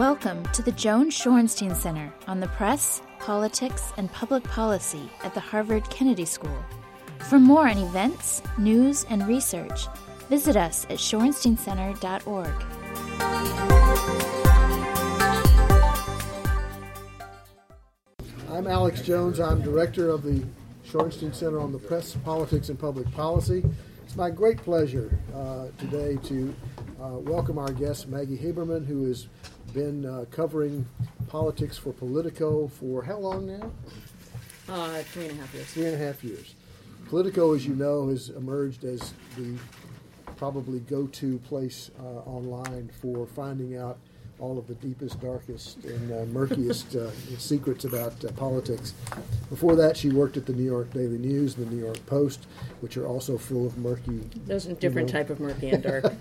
Welcome to the Joan Shorenstein Center on the Press, Politics, and Public Policy at the Harvard Kennedy School. For more on events, news, and research, visit us at shorensteincenter.org. I'm Alex Jones. I'm director of the Shorenstein Center on the Press, Politics, and Public Policy. It's my great pleasure uh, today to uh, welcome our guest, Maggie Haberman, who has been uh, covering politics for Politico for how long now? Uh, three and a half years. Three and a half years. Politico, as you know, has emerged as the probably go-to place uh, online for finding out all of the deepest, darkest, and uh, murkiest uh, secrets about uh, politics. Before that, she worked at the New York Daily News, and the New York Post, which are also full of murky. Those are different you know. type of murky and dark. right.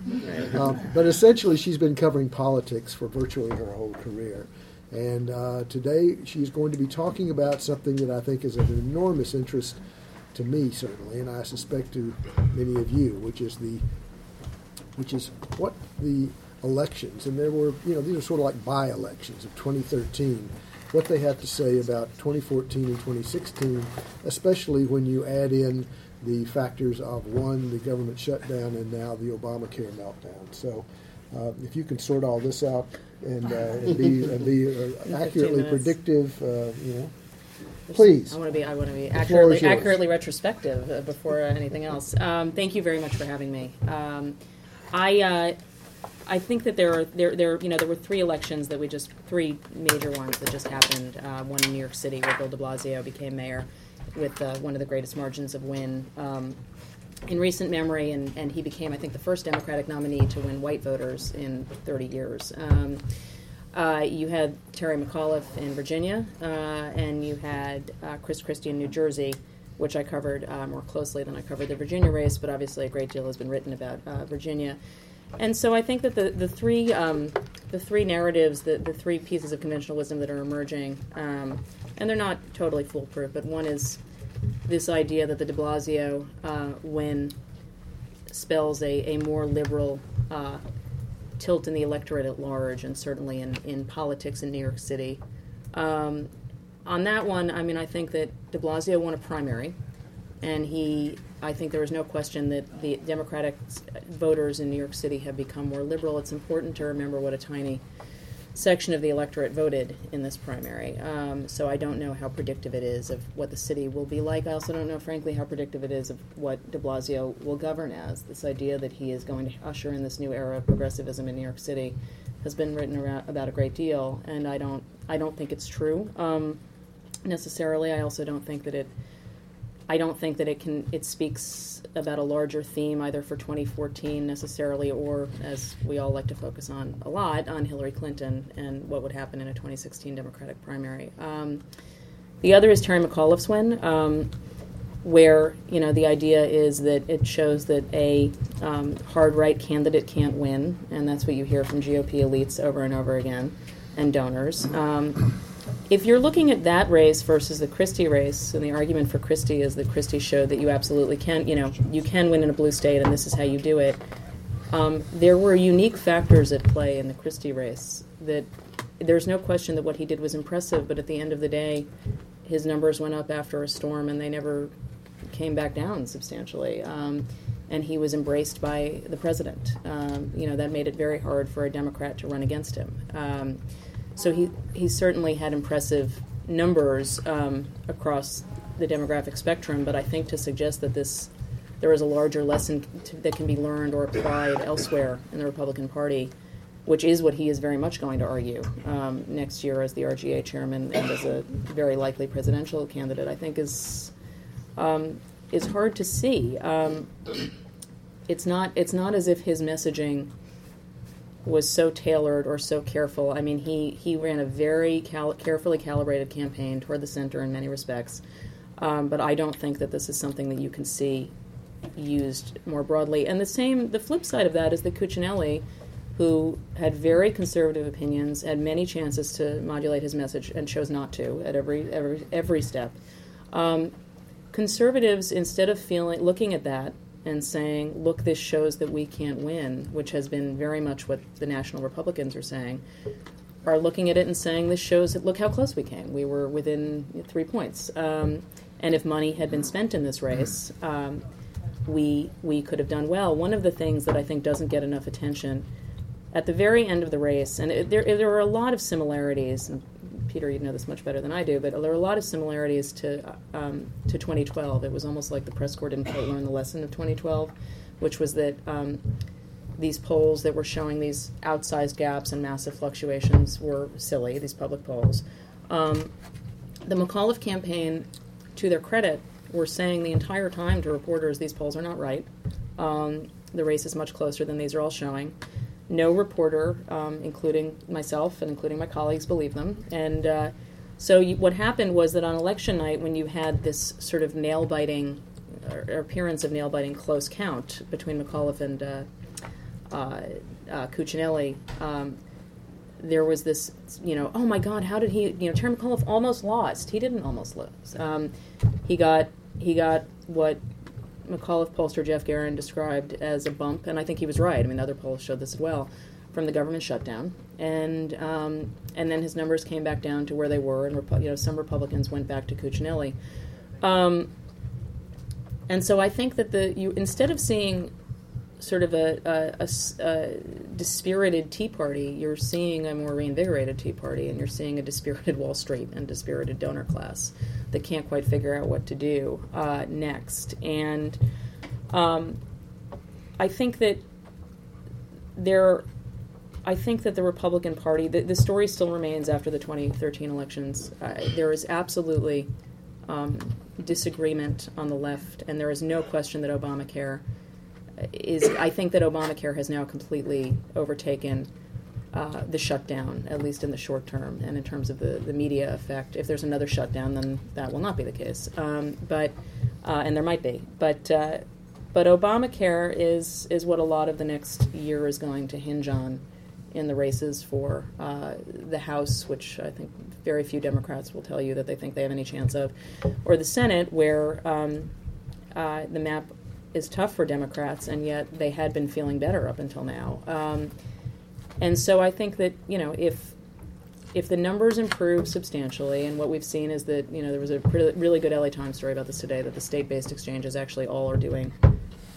Um, but essentially, she's been covering politics for virtually her whole career. And uh, today, she's going to be talking about something that I think is of enormous interest to me, certainly, and I suspect to many of you, which is the which is what the elections, and there were, you know, these are sort of like by elections of 2013, what they have to say about 2014 and 2016, especially when you add in the factors of one, the government shutdown, and now the Obamacare meltdown. So, uh, if you can sort all this out and, uh, and be, and be uh, accurately predictive, uh, you know, please. I want to be. I want to be The floor is accurately, accurately retrospective uh, before anything else. Um, thank you very much for having me. Um, I. I think that there are there there you know there were three elections that we just three major ones that just happened. Uh, one in New York City where Bill De Blasio became mayor with uh, one of the greatest margins of win um, in recent memory, and, and he became I think the first Democratic nominee to win white voters in 30 years. Um, uh, you had Terry McAuliffe in Virginia, uh, and you had uh, Chris Christie in New Jersey, which I covered uh, more closely than I covered the Virginia race, but obviously a great deal has been written about uh, Virginia. And so I think that the, the three um, the three narratives, the, the three pieces of conventional wisdom that are emerging, um, and they're not totally foolproof, but one is this idea that the De Blasio uh, win spells a, a more liberal uh, tilt in the electorate at large, and certainly in, in politics in New York City. Um, on that one, I mean, I think that De Blasio won a primary, and he, I think there is no question that the Democratic voters in New York City have become more liberal. It's important to remember what a tiny section of the electorate voted in this primary. Um, so I don't know how predictive it is of what the city will be like. I also don't know, frankly, how predictive it is of what de Blasio will govern as. This idea that he is going to usher in this new era of progressivism in New York City has been written around, about a great deal, and I don't, I don't think it's true um, necessarily. I also don't think that it. I don't think that it can. It speaks about a larger theme either for 2014 necessarily, or as we all like to focus on a lot on Hillary Clinton and what would happen in a 2016 Democratic primary. Um, the other is Terry McAuliffe's win, um, where you know the idea is that it shows that a um, hard right candidate can't win, and that's what you hear from GOP elites over and over again, and donors. Um, if you're looking at that race versus the Christie race, and the argument for Christie is that Christie showed that you absolutely can, you know, you can win in a blue state, and this is how you do it. Um, there were unique factors at play in the Christie race that there's no question that what he did was impressive, but at the end of the day, his numbers went up after a storm, and they never came back down substantially. Um, and he was embraced by the president. Um, you know that made it very hard for a Democrat to run against him. So he he certainly had impressive numbers um, across the demographic spectrum. But I think to suggest that this there is a larger lesson to, that can be learned or applied elsewhere in the Republican Party, which is what he is very much going to argue um, next year as the RGA chairman and as a very likely presidential candidate, I think is um, is hard to see. Um, it's not it's not as if his messaging was so tailored or so careful. I mean, he he ran a very cal- carefully calibrated campaign toward the center in many respects. Um, but I don't think that this is something that you can see used more broadly. And the same, the flip side of that is that Cuccinelli, who had very conservative opinions, had many chances to modulate his message and chose not to at every every every step. Um, conservatives, instead of feeling looking at that and saying, "Look, this shows that we can't win," which has been very much what the national Republicans are saying. are looking at it and saying this shows that look how close we came. We were within three points. Um, and if money had been spent in this race, um, we we could have done well. One of the things that I think doesn't get enough attention at the very end of the race, and it, there there are a lot of similarities. And Peter, you know this much better than I do, but there are a lot of similarities to um, to 2012. It was almost like the press corps didn't quite learn the lesson of 2012, which was that um, these polls that were showing these outsized gaps and massive fluctuations were silly. These public polls. Um, the McAuliffe campaign, to their credit, were saying the entire time to reporters these polls are not right. Um, the race is much closer than these are all showing. No reporter, um, including myself and including my colleagues, believed them. And uh, so you, what happened was that on election night, when you had this sort of nail biting, or appearance of nail biting close count between McAuliffe and uh, uh, uh, Cuccinelli, um, there was this, you know, oh my God, how did he, you know, Terry McAuliffe almost lost. He didn't almost lose. Um, he got he got what McAuliffe pollster Geoff Garin described as a bump, and I think he was right. I mean, other polls showed this as well from the government shutdown, and um, and then his numbers came back down to where they were, and you know some Republicans went back to Cuccinelli, um, and so I think that the you instead of seeing sort of a, a, a, a, dispirited Tea Party, you're seeing a more reinvigorated Tea Party, and you're seeing a dispirited Wall Street and dispirited donor class that can't quite figure out what to do uh, next. And um, I think that there, I think that the Republican Party, the, the story still remains after the 2013 elections. Uh, there is absolutely um, disagreement on the left, and there is no question that Obamacare is. I think that Obamacare has now completely overtaken uh, the shutdown, at least in the short term, and in terms of the, the media effect. If there's another shutdown, then that will not be the case. Um, but uh, and there might be, but uh, but Obamacare is is what a lot of the next year is going to hinge on in the races for uh, the House, which I think very few Democrats will tell you that they think they have any chance of, or the Senate, where um, uh, the map is tough for Democrats, and yet they had been feeling better up until now. Um, and so I think that you know if if the numbers improve substantially, and what we've seen is that you know there was a really good LA Times story about this today that the state-based exchanges actually all are doing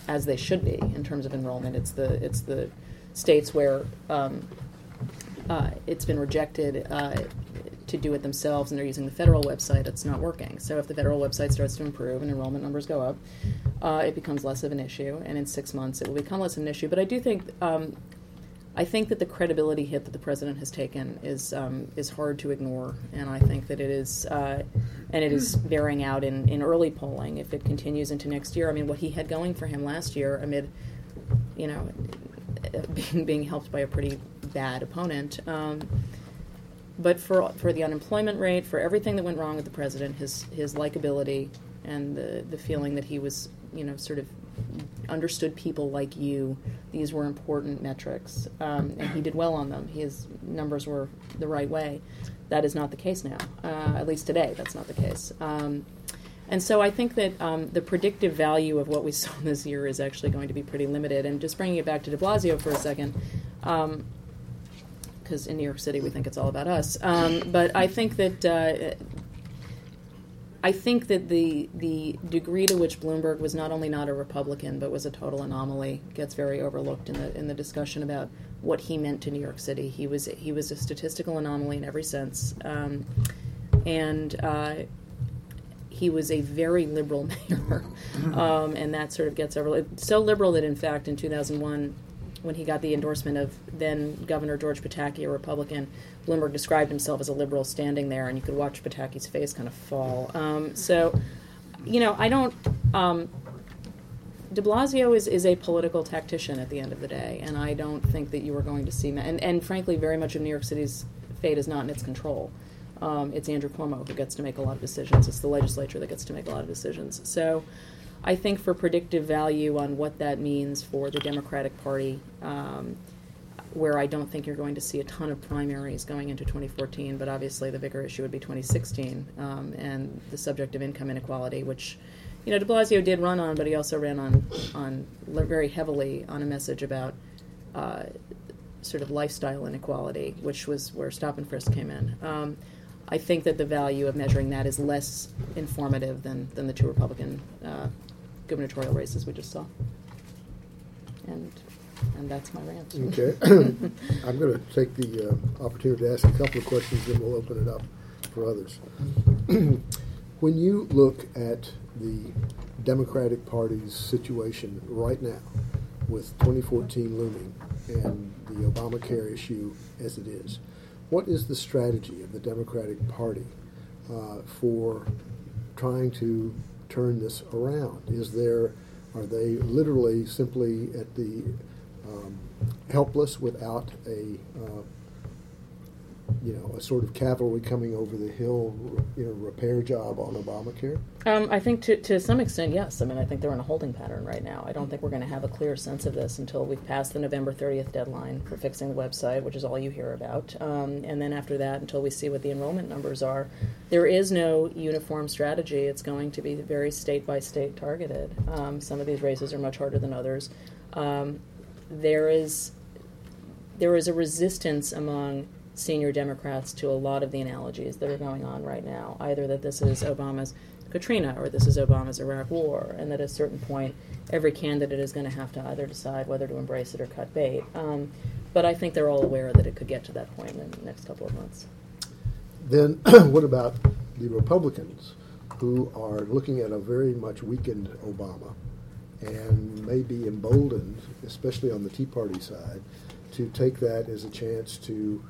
as they should be in terms of enrollment. It's the it's the states where um, uh, it's been rejected uh, to do it themselves, and they're using the federal website. It's not working. So if the federal website starts to improve and enrollment numbers go up, uh, it becomes less of an issue. And in six months, it will become less of an issue. But I do think um, I think that the credibility hit that the president has taken is um, is hard to ignore, and I think that it is, uh, and it is bearing out in, in early polling if it continues into next year. I mean, what he had going for him last year, amid, you know, being being helped by a pretty bad opponent, um, but for for the unemployment rate, for everything that went wrong with the president, his his likability and the the feeling that he was, you know, sort of understood people like you. These were important metrics, um, and he did well on them. His numbers were the right way. That is not the case now, uh, at least today. That's not the case. Um, and so I think that um, the predictive value of what we saw this year is actually going to be pretty limited. And just bringing it back to De Blasio for a second, because um, in New York City we think it's all about us. Um, but I think that uh, I think that the the degree to which Bloomberg was not only not a Republican but was a total anomaly gets very overlooked in the in the discussion about what he meant to New York City. He was he was a statistical anomaly in every sense, um, and uh, he was a very liberal mayor, um, and that sort of gets overlooked. So liberal that in fact in 2001 when he got the endorsement of then Governor George Pataki, a Republican, Bloomberg described himself as a liberal standing there, and you could watch Pataki's face kind of fall. Um, so, you know, I don't. Um, de Blasio is, is a political tactician at the end of the day, and I don't think that you are going to see. And, and frankly, very much of New York City's fate is not in its control. Um, it's Andrew Cuomo who gets to make a lot of decisions. It's the legislature that gets to make a lot of decisions. So, I think for predictive value on what that means for the Democratic Party, um, where I don't think you're going to see a ton of primaries going into 2014, but obviously the bigger issue would be 2016 um, and the subject of income inequality, which you know De Blasio did run on, but he also ran on on very heavily on a message about uh, sort of lifestyle inequality, which was where stop and frisk came in. Um, I think that the value of measuring that is less informative than, than the two Republican uh, gubernatorial races we just saw. And and that's my rant. Okay. I'm going to take the uh, opportunity to ask a couple of questions, then we'll open it up for others. when you look at the Democratic Party's situation right now, with 2014 looming and the Obamacare issue as it is, what is the strategy of the Democratic Party uh, for trying to turn this around? Is there, are they literally simply at the um, helpless without a uh, you know, a sort of cavalry coming over the hill, you know, repair job on Obamacare? Um, I think to, to some extent, yes. I mean, I think they're in a holding pattern right now. I don't think we're going to have a clear sense of this until we've passed the November 30th deadline for fixing the website, which is all you hear about. Um, and then after that, until we see what the enrollment numbers are, there is no uniform strategy. It's going to be very state by state targeted. Um, some of these races are much harder than others. Um, there is there is a resistance among senior Democrats to a lot of the analogies that are going on right now. Either that this is Obama's Katrina or this is Obama's Iraq War, and that at a certain point, every candidate is going to have to either decide whether to embrace it or cut bait. Um, but I think they're all aware that it could get to that point in the next couple of months. Then, what about the Republicans who are looking at a very much weakened Obama and may be emboldened, especially on the Tea Party side, to take that as a chance to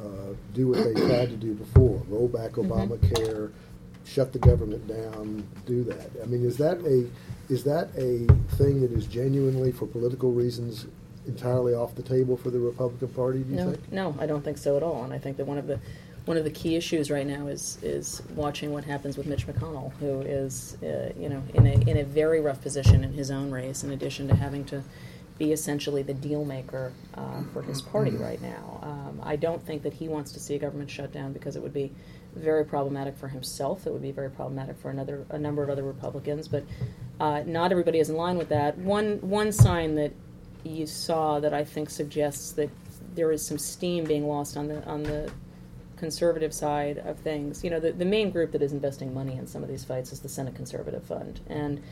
uh, do what they tried to do before, roll back mm-hmm. Obamacare, mm-hmm. shut the government down, do that. I mean, is that a is that a thing that is genuinely for political reasons entirely off the table for the Republican Party? Do you no, think? No, I don't think so at all. And I think that one of the one of the key issues right now is is watching what happens with Mitch McConnell, who is uh, you know in a in a very rough position in his own race, in addition to having to be essentially the deal maker uh, for his party mm-hmm. right now. Um, I don't think that he wants to see a government shutdown because it would be very problematic for himself. It would be very problematic for another a number of other Republicans. But uh, not everybody is in line with that. One one sign that you saw that I think suggests that there is some steam being lost on the on the conservative side of things. You know, the, the main group that is investing money in some of these fights is the Senate Conservative Fund, and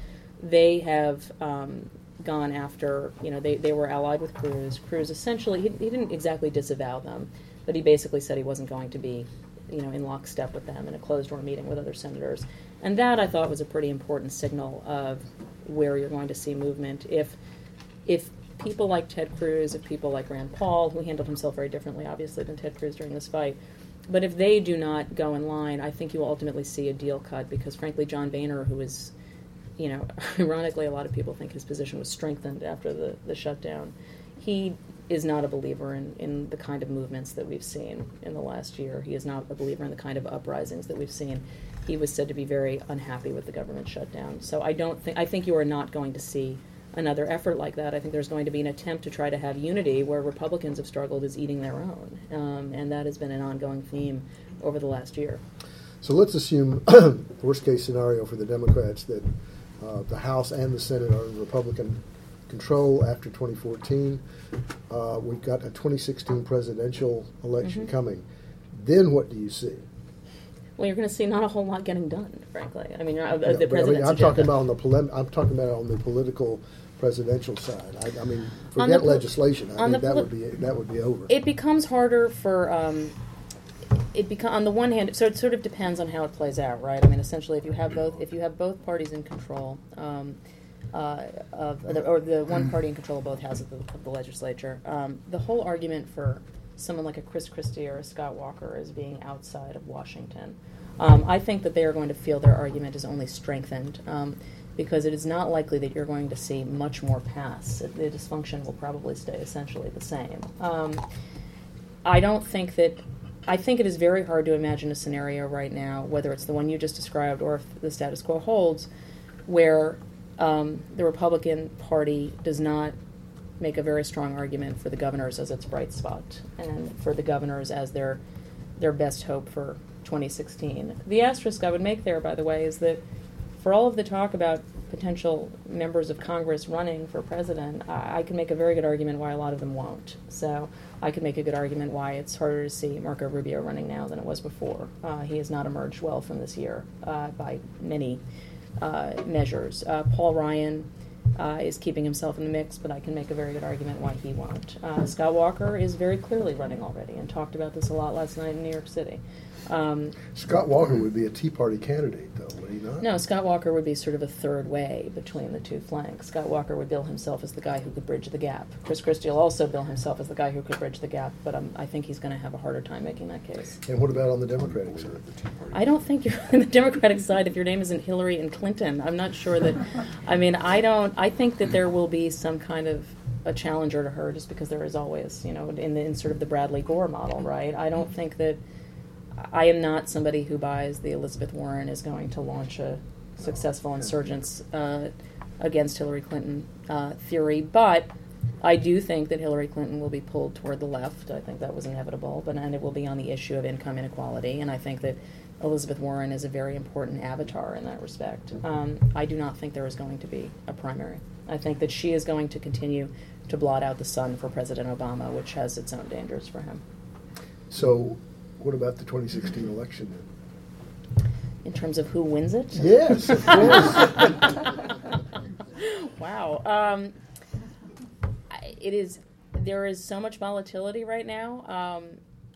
they have um, gone after, you know, they, they were allied with Cruz. Cruz essentially, he, he didn't exactly disavow them, but he basically said he wasn't going to be, you know, in lockstep with them in a closed door meeting with other senators. And that I thought was a pretty important signal of where you're going to see movement. If, if people like Ted Cruz, if people like Rand Paul, who handled himself very differently, obviously, than Ted Cruz during this fight, but if they do not go in line, I think you will ultimately see a deal cut because, frankly, John Boehner, who is you know, ironically, a lot of people think his position was strengthened after the, the shutdown. He is not a believer in, in the kind of movements that we've seen in the last year. He is not a believer in the kind of uprisings that we've seen. He was said to be very unhappy with the government shutdown. So I don't think I think you are not going to see another effort like that. I think there's going to be an attempt to try to have unity where Republicans have struggled is eating their own, um, and that has been an ongoing theme over the last year. So let's assume worst case scenario for the Democrats that uh, the House and the Senate are in Republican control after 2014. Uh, we've got a 2016 presidential election mm-hmm. coming. Then what do you see? Well, you're going to see not a whole lot getting done, frankly. I mean, uh, the president's I mean, I'm agenda. talking about on the polem- I'm talking about on the political presidential side. I, I mean, forget legislation. I think that would be that would be over. It becomes harder for um, it become on the one hand, so it sort of depends on how it plays out, right? I mean, essentially, if you have both, if you have both parties in control, um, uh, of the, or the one party in control of both houses of the, of the legislature, um, the whole argument for someone like a Chris Christie or a Scott Walker as being outside of Washington, um, I think that they are going to feel their argument is only strengthened. Um, because it is not likely that you're going to see much more pass. The dysfunction will probably stay essentially the same. Um, I don't think that I think it is very hard to imagine a scenario right now, whether it's the one you just described or if the status quo holds, where um, the Republican Party does not make a very strong argument for the governors as its bright spot and for the governors as their their best hope for 2016. The asterisk I would make there, by the way, is that for all of the talk about potential members of Congress running for president, I, I can make a very good argument why a lot of them won't. So I could make a good argument why it's harder to see Marco Rubio running now than it was before. Uh, he has not emerged well from this year uh, by many uh, measures. Uh, Paul Ryan uh, is keeping himself in the mix, but I can make a very good argument why he won't. Scott Walker is very clearly running already and talked about this a lot last night in New York City. Um, Scott Walker would be a Tea Party candidate, though, would he not? no, Scott Walker would be sort of a third way between the two flanks. Scott Walker would bill himself as the guy who could bridge the gap. Chris Christie will also bill himself as the guy who could bridge the gap, but um, I think he's going to have a harder time making that case. And what about on the Democratic side? Of the Tea Party? I don't think you're on the Democratic side if your name isn't Hillary and Clinton. I'm not sure that. I mean, I don't. I think that there will be some kind of a challenger to her, just because there is always, you know, in the in sort of the Bradley Gore model, right? I don't think that. I am not somebody who buys the Elizabeth Warren is going to launch a successful insurgents uh, against Hillary Clinton uh, theory, but I do think that Hillary Clinton will be pulled toward the left. I think that was inevitable, but and it will be on the issue of income inequality, and I think that Elizabeth Warren is a very important avatar in that respect. Um, I do not think there is going to be a primary. I think that she is going to continue to blot out the sun for President Obama, which has its own dangers for him. So, what about the 2016 election then? In terms of who wins it? Yes, of course. wow. Um, it is. There is so much volatility right now. Um,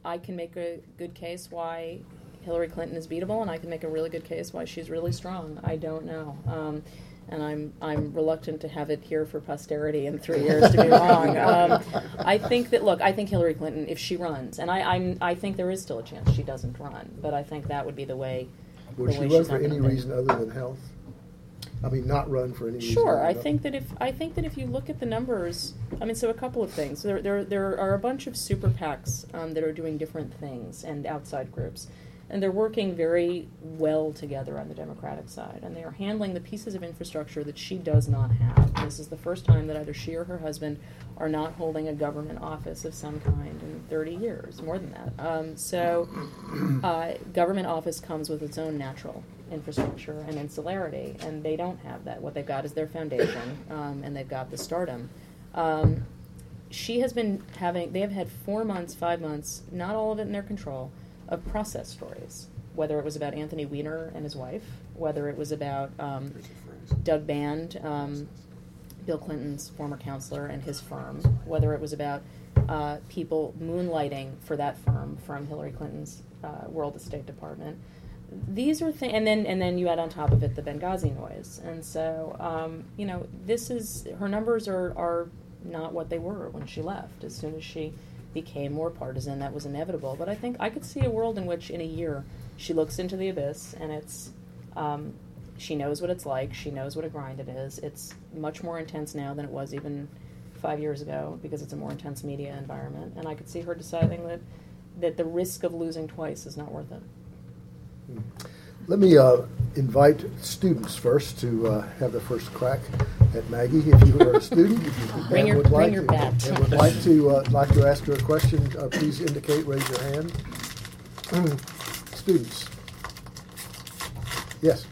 I can make a good case why Hillary Clinton is beatable, and I can make a really good case why she's really strong. I don't know. Um, and I'm I'm reluctant to have it here for posterity in three years to be wrong. Um, I think that look, I think Hillary Clinton, if she runs, and I I'm, I think there is still a chance she doesn't run, but I think that would be the way. Would the she way run for any gonna be. reason other than health? I mean, not run for any reason. Sure, other I think that if I think that if you look at the numbers, I mean, so a couple of things. There there there are a bunch of super PACs um, that are doing different things and outside groups, and they're working very well together on the Democratic side, and they are handling the pieces of infrastructure that she does not have. This is the first time that either she or her husband are not holding a government office of some kind in 30 years, more than that. Um, so, uh, government office comes with its own natural infrastructure and insularity, and they don't have that. What they've got is their foundation, um, and they've got the stardom. Um, she has been having, they have had four months, five months, not all of it in their control, of process stories. Whether it was about Anthony Weiner and his wife, whether it was about um, Doug Band, um, Bill Clinton's former counselor, and his firm, whether it was about uh, people moonlighting for that firm from Hillary Clinton's uh, World Estate Department. These are things, and then and then you add on top of it the Benghazi noise, and so um, you know this is her numbers are are not what they were when she left. As soon as she became more partisan, that was inevitable. But I think I could see a world in which in a year she looks into the abyss and it's um, she knows what it's like. She knows what a grind it is. It's much more intense now than it was even five years ago because it's a more intense media environment. And I could see her deciding that that the risk of losing twice is not worth it. Let me uh, invite students first to uh, have the first crack at Maggie. If you are a student, if you Bring your- would bring like your bat. and would like to uh, like to ask her a question, uh, please indicate. Raise your hand. students. Yes.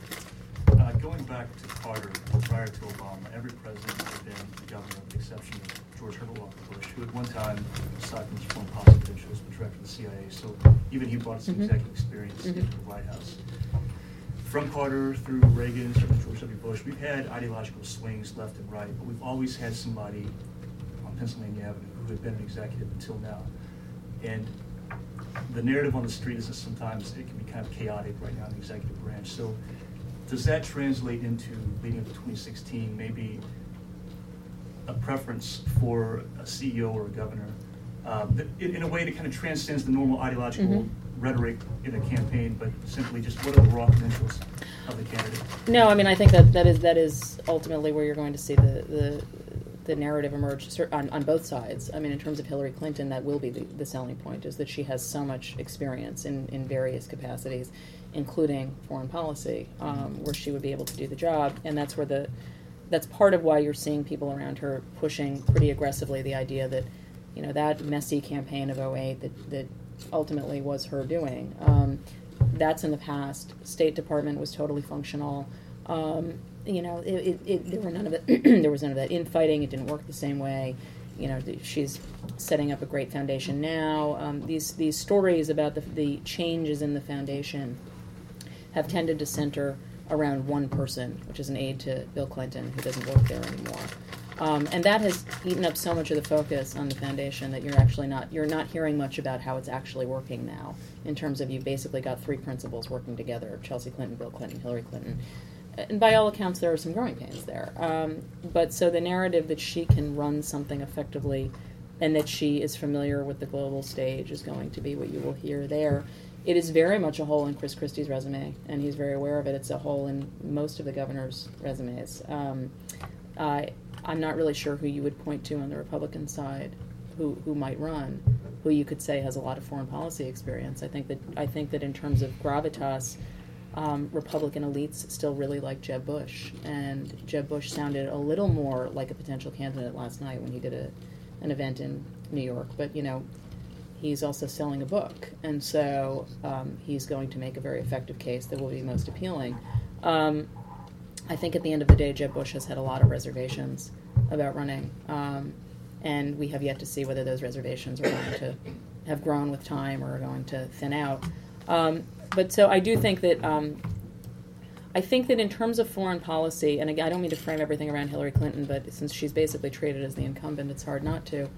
Uh, going back to Carter, or prior to Obama, every president has been the governor, with the exception of George Herbert Walker Bush, who at one time, aside from his foreign policy credentials, was director of the CIA. So even he brought some Mhm. executive experience Mhm. into the White House. From Carter through Reagan, certainly George W. Bush, we've had ideological swings left and right, but we've always had somebody on Pennsylvania Avenue who had been an executive until now. And the narrative on the street is that sometimes it can be kind of chaotic right now in the executive branch. So does that translate into leading up to 2016, maybe a preference for a CEO or a governor uh, in, in a way that kind of transcends the normal ideological Mhm. Rhetoric in a campaign, but simply just what are the raw credentials of the candidate? No, I mean I think that that is that is ultimately where you're going to see the the, the narrative emerge on, on both sides. I mean, in terms of Hillary Clinton, that will be the, the selling point is that she has so much experience in, in various capacities, including foreign policy, um, where she would be able to do the job, and that's where the that's part of why you're seeing people around her pushing pretty aggressively the idea that you know that messy campaign of 08 that, that ultimately was her doing um, that's in the past state department was totally functional Um, you know, it, it, it, there were none of it. there was none of that infighting. It didn't work the same way. You know, she's setting up a great foundation now. Um, these these stories about the, the changes in the foundation have tended to center around one person, which is an aide to Bill Clinton, who doesn't work there anymore. Um, and that has eaten up so much of the focus on the foundation that you're actually not you're not hearing much about how it's actually working now. In terms of you've basically got three principals working together: Chelsea Clinton, Bill Clinton, Hillary Clinton. And by all accounts, there are some growing pains there. Um, but so the narrative that she can run something effectively, and that she is familiar with the global stage, is going to be what you will hear there. It is very much a hole in Chris Christie's resume, and he's very aware of it. It's a hole in most of the governor's resumes. Um, uh, I'm not really sure who you would point to on the Republican side, who who might run, who you could say has a lot of foreign policy experience. I think that I think that in terms of gravitas, um, Republican elites still really like Jeb Bush, and Jeb Bush sounded a little more like a potential candidate last night when he did a an event in New York. But you know, he's also selling a book, and so um, he's going to make a very effective case that will be most appealing. Um, I think at the end of the day, Jeb Bush has had a lot of reservations about running, um, and we have yet to see whether those reservations are going to have grown with time or are going to thin out. Um, but so I do think that um, I think that in terms of foreign policy, and again, I don't mean to frame everything around Hillary Clinton, but since she's basically treated as the incumbent, it's hard not to.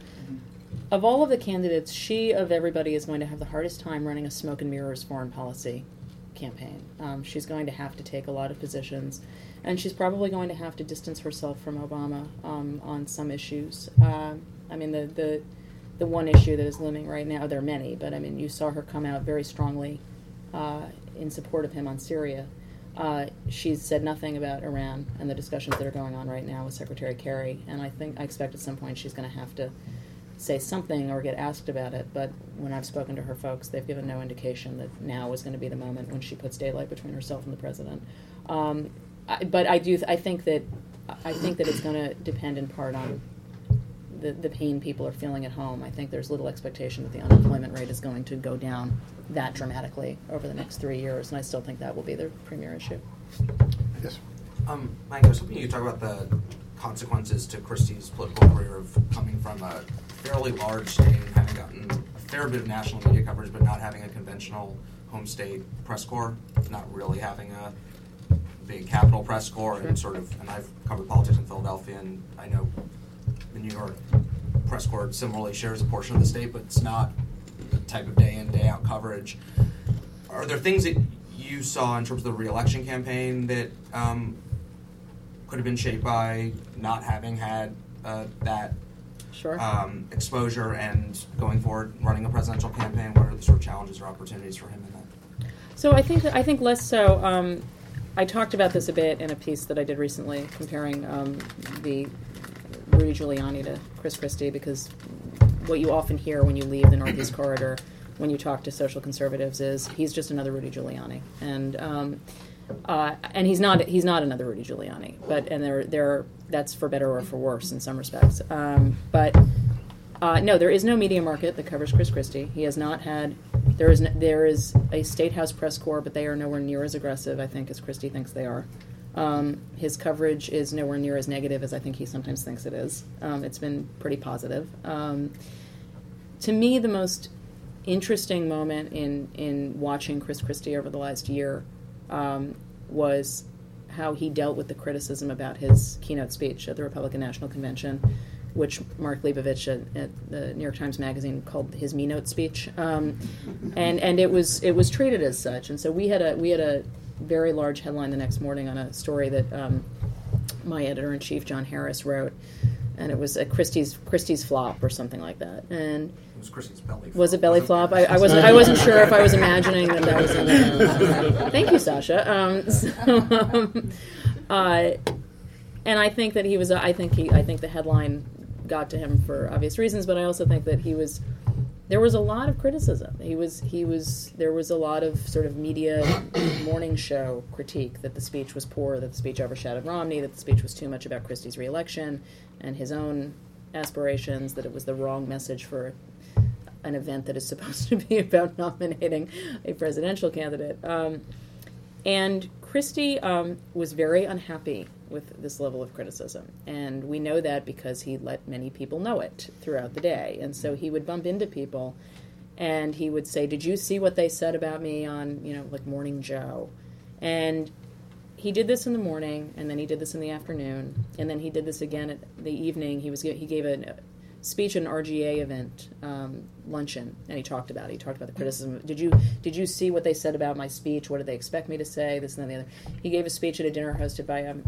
Of all of the candidates, she of everybody is going to have the hardest time running a smoke and mirrors foreign policy campaign. Um, she's going to have to take a lot of positions, and she's probably going to have to distance herself from Obama um, on some issues. Um, I mean, the, the the one issue that is looming right now, there are many, but I mean, you saw her come out very strongly uh, in support of him on Syria. Uh, she's said nothing about Iran and the discussions that are going on right now with Secretary Kerry, and I think I expect at some point she's going to have to say something or get asked about it. But when I've spoken to her folks, they've given no indication that now is going to be the moment when she puts daylight between herself and the president. Um, I, but I do. I think that I think that it's going to depend in part on the, the pain people are feeling at home. I think there's little expectation that the unemployment rate is going to go down that dramatically over the next three years, and I still think that will be the premier issue. Yes. Um, Mike, I was hoping you could talk about the consequences to Christie's political career of coming from a fairly large state, having gotten a fair bit of national media coverage, but not having a conventional home state press corps, not really having a big capital press corps, and sort of. And I've covered politics in Philadelphia, and I know the New York press corps similarly shares a portion of the state, but it's not the type of day in day out coverage. Are there things that you saw in terms of the reelection campaign that um, could have been shaped by not having had uh, that Sure. um, exposure and going forward running a presidential campaign? What are the sort of challenges or opportunities for him in that? So I think I think less so. Um, I talked about this a bit in a piece that I did recently, comparing um, the Rudy Giuliani to Chris Christie, because what you often hear when you leave the Northeast Corridor, when you talk to social conservatives, is he's just another Rudy Giuliani, and um, uh, and he's not he's not another Rudy Giuliani, but and there there that's for better or for worse in some respects, um, but. Uh, no, there is no media market that covers Chris Christie. He has not had. There is no, there is a state house press corps, but they are nowhere near as aggressive, I think, as Christie thinks they are. Um, his coverage is nowhere near as negative as I think he sometimes thinks it is. Um, it's been pretty positive. Um, to me, the most interesting moment in in watching Chris Christie over the last year um, was how he dealt with the criticism about his keynote speech at the Republican National Convention, which Mark Leibovich at, at the New York Times Magazine called his me note speech, um, and and it was it was treated as such. And so we had a we had a very large headline the next morning on a story that um, my editor in chief John Harris wrote, and it was a Christie's Christie's flop or something like that, and. Was Christie's belly. flop. Was it belly flop? I, I wasn't. I wasn't sure if I was imagining that that was. In there. Thank you, Sasha. Um, so, um, uh, and I think that he was. I think he. I think the headline got to him for obvious reasons, but I also think that he was. There was a lot of criticism. He was. He was. There was a lot of sort of media morning show critique that the speech was poor, that the speech overshadowed Romney, that the speech was too much about Christie's reelection and his own aspirations, that it was the wrong message for an event that is supposed to be about nominating a presidential candidate. Um, and Christie um, was very unhappy with this level of criticism. And we know that because he let many people know it throughout the day. And so he would bump into people and he would say, Did you see what they said about me on, you know, like Morning Joe? And he did this in the morning, and then he did this in the afternoon, and then he did this again at the evening. He was he gave a speech at an RGA event um, luncheon, and he talked about it. He talked about the criticism. Did you did you see what they said about my speech? What did they expect me to say? This and then the other. He gave a speech at a dinner hosted by um,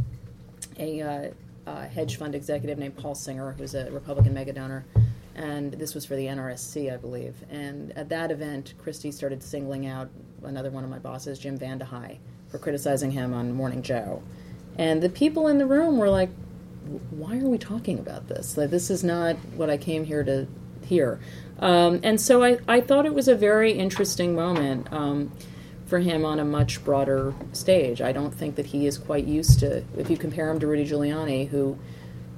a uh, uh, hedge fund executive named Paul Singer, who's a Republican mega donor, and this was for the NRSC, I believe. And at that event, Christie started singling out another one of my bosses, Jim VandeHei, for criticizing him on Morning Joe. And the people in the room were like, why are we talking about this? Like, this is not what I came here to hear. Um, and so I, I thought it was a very interesting moment um, for him on a much broader stage. I don't think that he is quite used to, if you compare him to Rudy Giuliani, who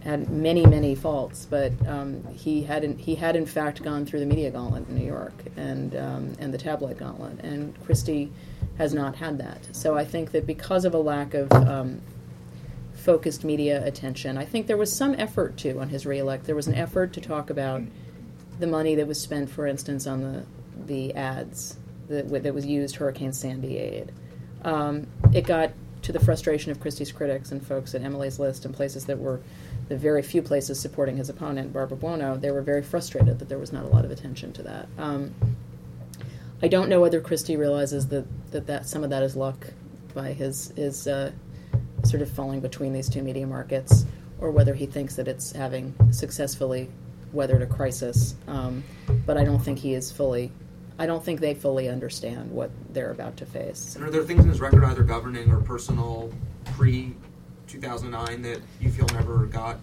had many, many faults, but um, he had in, he had in fact gone through the media gauntlet in New York and um, and the tabloid gauntlet, and Christie has not had that. So I think that because of a lack of um, focused media attention. I think there was some effort too on his reelect. There was an effort to talk about the money that was spent, for instance, on the the ads that, that was used Hurricane Sandy aid. Um, it got to the frustration of Christie's critics and folks at Emily's List and places that were the very few places supporting his opponent, Barbara Buono. They were very frustrated that there was not a lot of attention to that. Um, I don't know whether Christie realizes that, that, that some of that is luck by his his uh, sort of falling between these two media markets, or whether he thinks that it's having successfully weathered a crisis. Um, but I don't think he is fully. I don't think they fully understand what they're about to face. And are there things in his record, either governing or personal, pre 2009, that you feel never got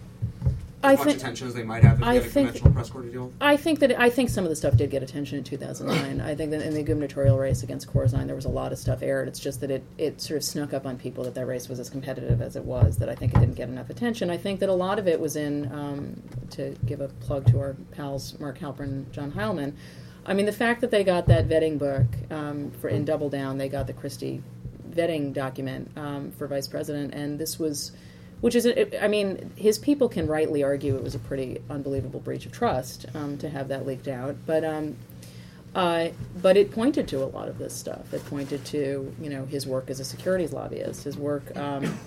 I much think- attention as they might have if I they had a think- conventional press corps to deal with? I think that I think some of the stuff did get attention in 2009. I think that in the gubernatorial race against Corzine, there was a lot of stuff aired. It's just that it, it sort of snuck up on people that that race was as competitive as it was. That I think it didn't get enough attention. I think that a lot of it was in um, to give a plug to our pals Mark Halperin, John Heilemann. I mean, the fact that they got that vetting book um, for in Double Down, they got the Christie vetting document um, for vice president, and this was which is, I mean, his people can rightly argue it was a pretty unbelievable breach of trust um, to have that leaked out, but um, uh, but it pointed to a lot of this stuff. It pointed to you know his work as a securities lobbyist, his work, um,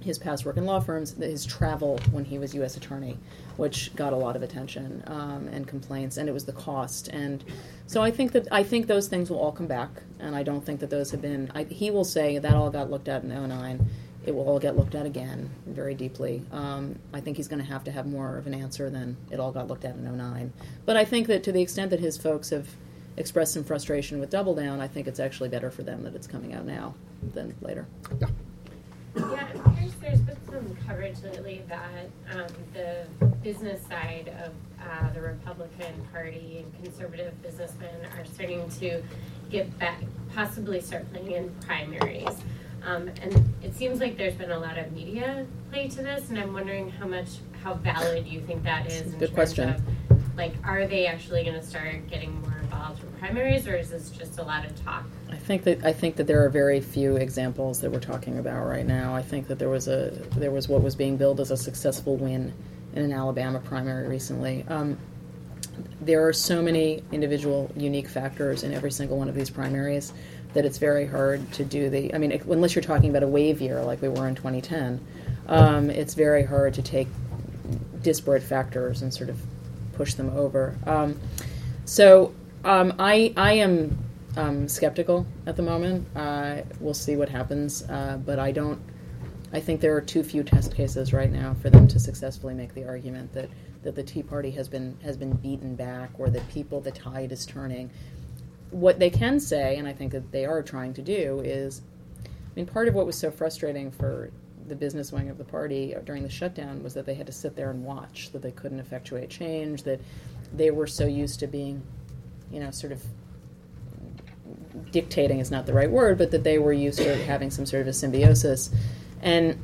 his past work in law firms, his travel when he was U.S. attorney, which got a lot of attention um, and complaints, and it was the cost. And so I think that I think those things will all come back, and I don't think that those have been. I, he will say that all got looked at in 09 it will all get looked at again very deeply. Um, I think he's going to have to have more of an answer than it all got looked at in 09. But I think that to the extent that his folks have expressed some frustration with Double Down, I think it's actually better for them that it's coming out now than later. Yeah, I'm curious, there's been some coverage lately that um, the business side of uh, the Republican Party and conservative businessmen are starting to get back, possibly start playing in primaries. Um, and it seems like there's been a lot of media play to this, and I'm wondering how much, how valid you think that is Good question. of, like, are they actually going to start getting more involved in primaries, or is this just a lot of talk? I think that I think that there are very few examples that we're talking about right now. I think that there was a there was what was being billed as a successful win in an Alabama primary recently. Um, there are so many individual unique factors in every single one of these primaries that it's very hard to do the. I mean, unless you're talking about a wave year like we were in 2010, um, it's very hard to take disparate factors and sort of push them over. Um, so um, I I am um, skeptical at the moment. Uh, we'll see what happens, uh, but I don't. I think there are too few test cases right now for them to successfully make the argument that, that the Tea Party has been has been beaten back or that people the tide is turning. What they can say, and I think that they are trying to do, is, I mean, part of what was so frustrating for the business wing of the party during the shutdown was that they had to sit there and watch, that they couldn't effectuate change, that they were so used to being, you know, sort of dictating is not the right word, but that they were used to having some sort of a symbiosis. And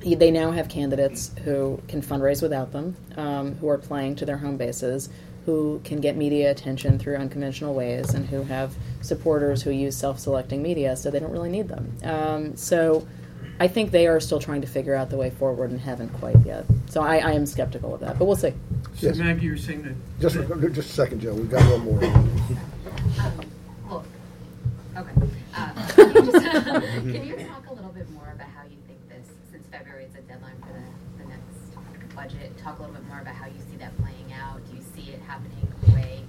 they now have candidates who can fundraise without them, um, who are playing to their home bases, who can get media attention through unconventional ways, and who have supporters who use self-selecting media, so they don't really need them. Um, so. I think they are still trying to figure out the way forward and haven't quite yet. So I, I am skeptical of that, but we'll see. So Yes. Maggie, you were saying that. Just, that- just a second, Joe. We've got one more. Um, Look, okay. Uh, Can you just- can you talk a little bit more about how you think this, since February is a deadline for the, the next budget, talk a little bit more about how you see that playing out? Do you see it happening the way,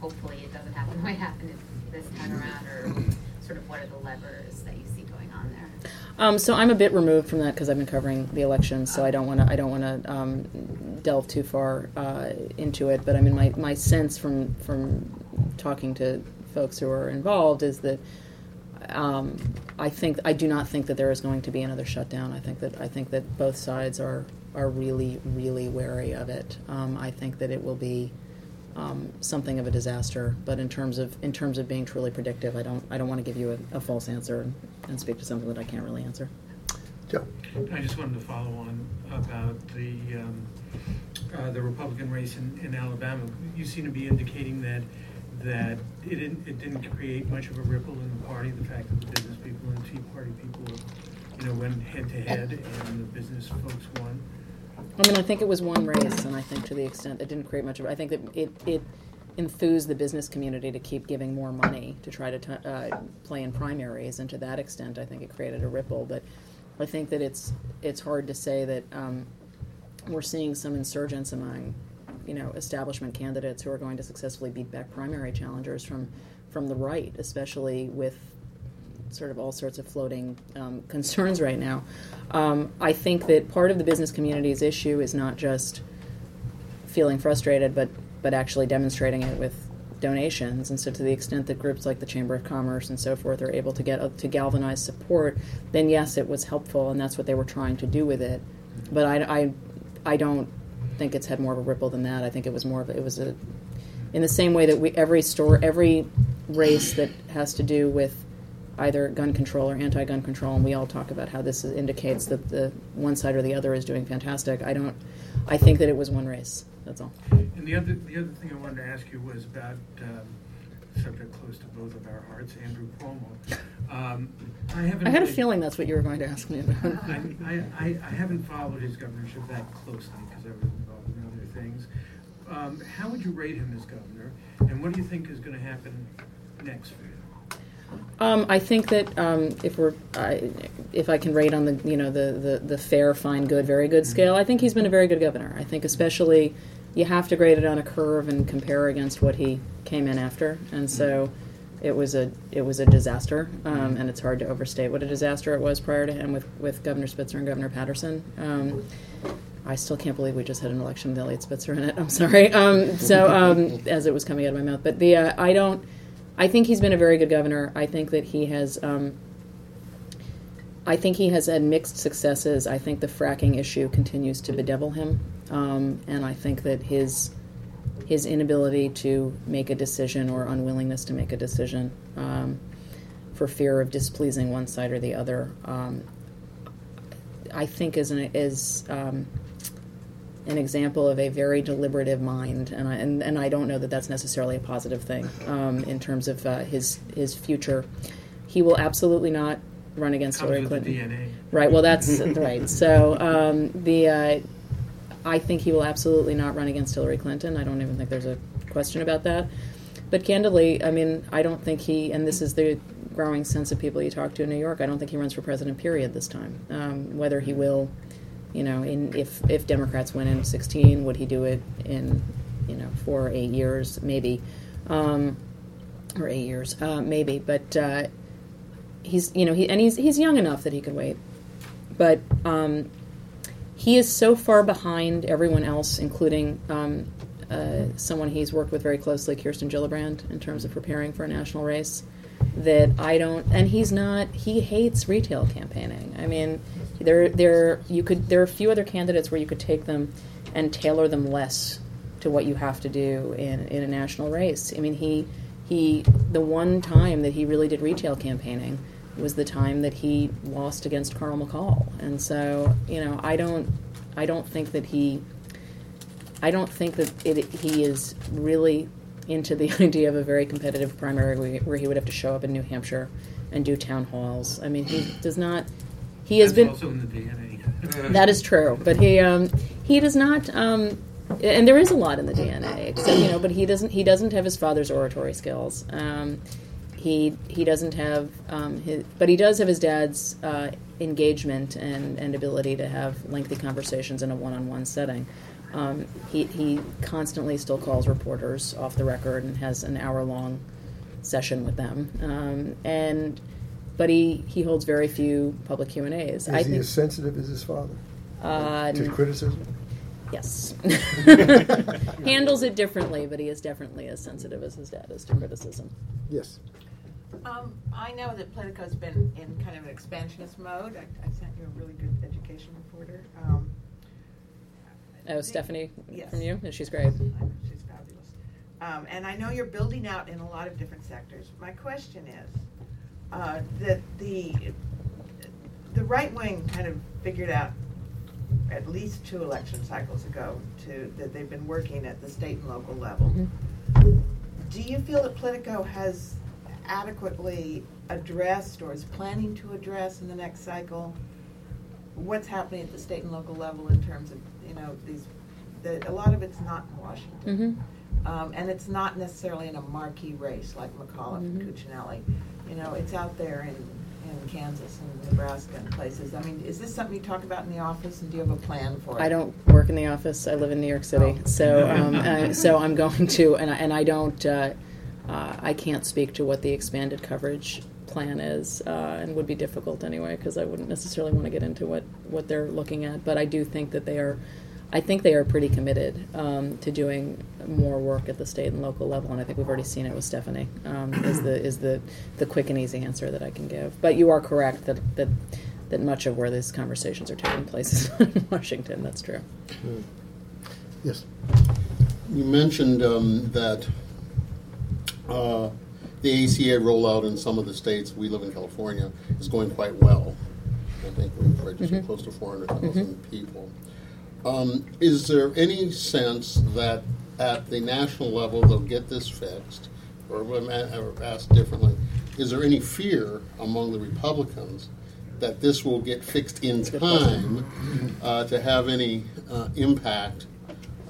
hopefully it doesn't happen the way it happened this time around, or sort of what are the levers that you see going on there? Um, so I'm a bit removed from that because I've been covering the election, so I don't want to I don't want to um, delve too far uh, into it. But I mean, my, my sense from from talking to folks who are involved is that um, I think I do not think that there is going to be another shutdown. I think that I think that both sides are are really really wary of it. Um, I think that it will be um, something of a disaster. But in terms of in terms of being truly predictive, I don't I don't want to give you a, a false answer and, and speak to something that I can't really answer. Joe. I just wanted to follow on about the, um, uh, the Republican race in, in Alabama. You seem to be indicating that, that it didn't, it didn't create much of a ripple in the party, the fact that the business people and Tea Party people, you know, went head to head and the business folks won. I mean, I think it was one race, and I think to the extent it didn't create much of, I think that it it enthused the business community to keep giving more money to try to t- uh, play in primaries, and to that extent, I think it created a ripple. But I think that it's it's hard to say that um, we're seeing some insurgents among you know establishment candidates who are going to successfully beat back primary challengers from from the right, especially with sort of all sorts of floating um, concerns right now. Um, I think that part of the business community's issue is not just feeling frustrated, but but actually demonstrating it with donations. And so, to the extent that groups like the Chamber of Commerce and so forth are able to get uh, to galvanize support, then yes, it was helpful, and that's what they were trying to do with it. But I, I, I don't think it's had more of a ripple than that. I think it was more of a, it was a in the same way that we every store every race that has to do with either gun control or anti-gun control, and we all talk about how this indicates that the one side or the other is doing fantastic. I don't. I think that it was one race. That's all. And the other, the other thing I wanted to ask you was about um, subject close to both of our hearts, Andrew Cuomo. Um, I haven't. I had a feeling that's what you were going to ask me about. I, I, I, haven't followed his governorship that closely because I was involved in other things. Um, how would you rate him as governor, and what do you think is going to happen next? Um, I think that um, if we're, I, if I can rate on the, you know, the, the, the fair, fine, good, very good scale, I think he's been a very good governor. I think especially you have to grade it on a curve and compare against what he came in after, and so it was a it was a disaster, um, and it's hard to overstate what a disaster it was prior to him with, with Governor Spitzer and Governor Paterson. Um, I still can't believe we just had an election with Eliot Spitzer in it. I'm sorry. Um, so um, as it was coming out of my mouth, but the uh, I don't. I think he's been a very good governor. I think that he has. Um, I think he has had mixed successes. I think the fracking issue continues to bedevil him, um, and I think that his his inability to make a decision or unwillingness to make a decision um, for fear of displeasing one side or the other, um, I think is an is um, an example of a very deliberative mind, and I, and, and I don't know that that's necessarily a positive thing um, in terms of uh, his his future. He will absolutely not run against Comes Hillary Clinton. Right. Well, that's right. So um, the uh, I think he will absolutely not run against Hillary Clinton. I don't even think there's a question about that. But candidly, I mean, I don't think he, and this is the growing sense of people you talk to in New York. I don't think he runs for president. Period. This time, um, whether he will, you know, in if if Democrats win in 16, would he do it in, you know, four or eight years, maybe, um, or eight years, uh, maybe. But uh, he's, you know, he and he's he's young enough that he could wait. But um, he is so far behind everyone else, including um, uh, someone he's worked with very closely, Kirsten Gillibrand, in terms of preparing for a national race. That I don't, and he's not. He hates retail campaigning. I mean, there, there, you could. There are a few other candidates where you could take them and tailor them less to what you have to do in, in a national race. I mean, he, he, the one time that he really did retail campaigning was the time that he lost against Carl McCall, and so you know I don't I don't think that he I don't think that it, he is really into the idea of a very competitive primary where, where he would have to show up in New Hampshire and do town halls. I mean, he does not. He has That's been. also in the DNA. That is true, but he um, he does not. Um, and there is a lot in the DNA, except you know, but he doesn't. He doesn't have his father's oratory skills. Um, he he doesn't have um, his, but he does have his dad's uh, engagement and, and ability to have lengthy conversations in a one-on-one setting. Um, he he constantly still calls reporters off the record and has an hour-long session with them. Um, and but he he holds very few public Q and A's. Is I he think as sensitive as his father uh, to criticism? Yes. Handles it differently, but he is definitely as sensitive as his dad is to criticism. Yes. Um, I know that Politico's been in kind of an expansionist mode. I, I sent you a really good education reporter. Um, Oh, Stephanie Yes. from you? And she's great. She's fabulous. Um, and I know you're building out in a lot of different sectors. My question is, uh, that the, the right wing kind of figured out at least two election cycles ago to, that they've been working at the state and local level. Mm-hmm. Do you feel that Politico has adequately addressed or is planning to address in the next cycle what's happening at the state and local level in terms of, you know, these, the, a lot of it's not in Washington. Mm-hmm. Um, and it's not necessarily in a marquee race like McAuliffe and Mhm. Cuccinelli. You know, it's out there in, in Kansas and Nebraska and places. I mean, is this something you talk about in the office and do you have a plan for it? I don't work in the office. I live in New York City, Oh. so um, uh, so I'm going to, and I, and I don't, uh, uh, I can't speak to what the expanded coverage plan is, uh, and would be difficult anyway because I wouldn't necessarily want to get into what what they're looking at. But I do think that they are, I think they are pretty committed um, to doing more work at the state and local level, and I think we've already seen it with Stephanie. Um, is the is the the quick and easy answer that I can give. But you are correct that that. That much of where these conversations are taking place is in Washington. That's true. Yes. You mentioned um, that uh, the ACA rollout in some of the states, we live in California, is going quite well. I think we've registered close to 400,000 people. Um, is there any sense that at the national level they'll get this fixed? Or, let me a- or asked differently, is there any fear among the Republicans that this will get fixed in time uh, to have any uh, impact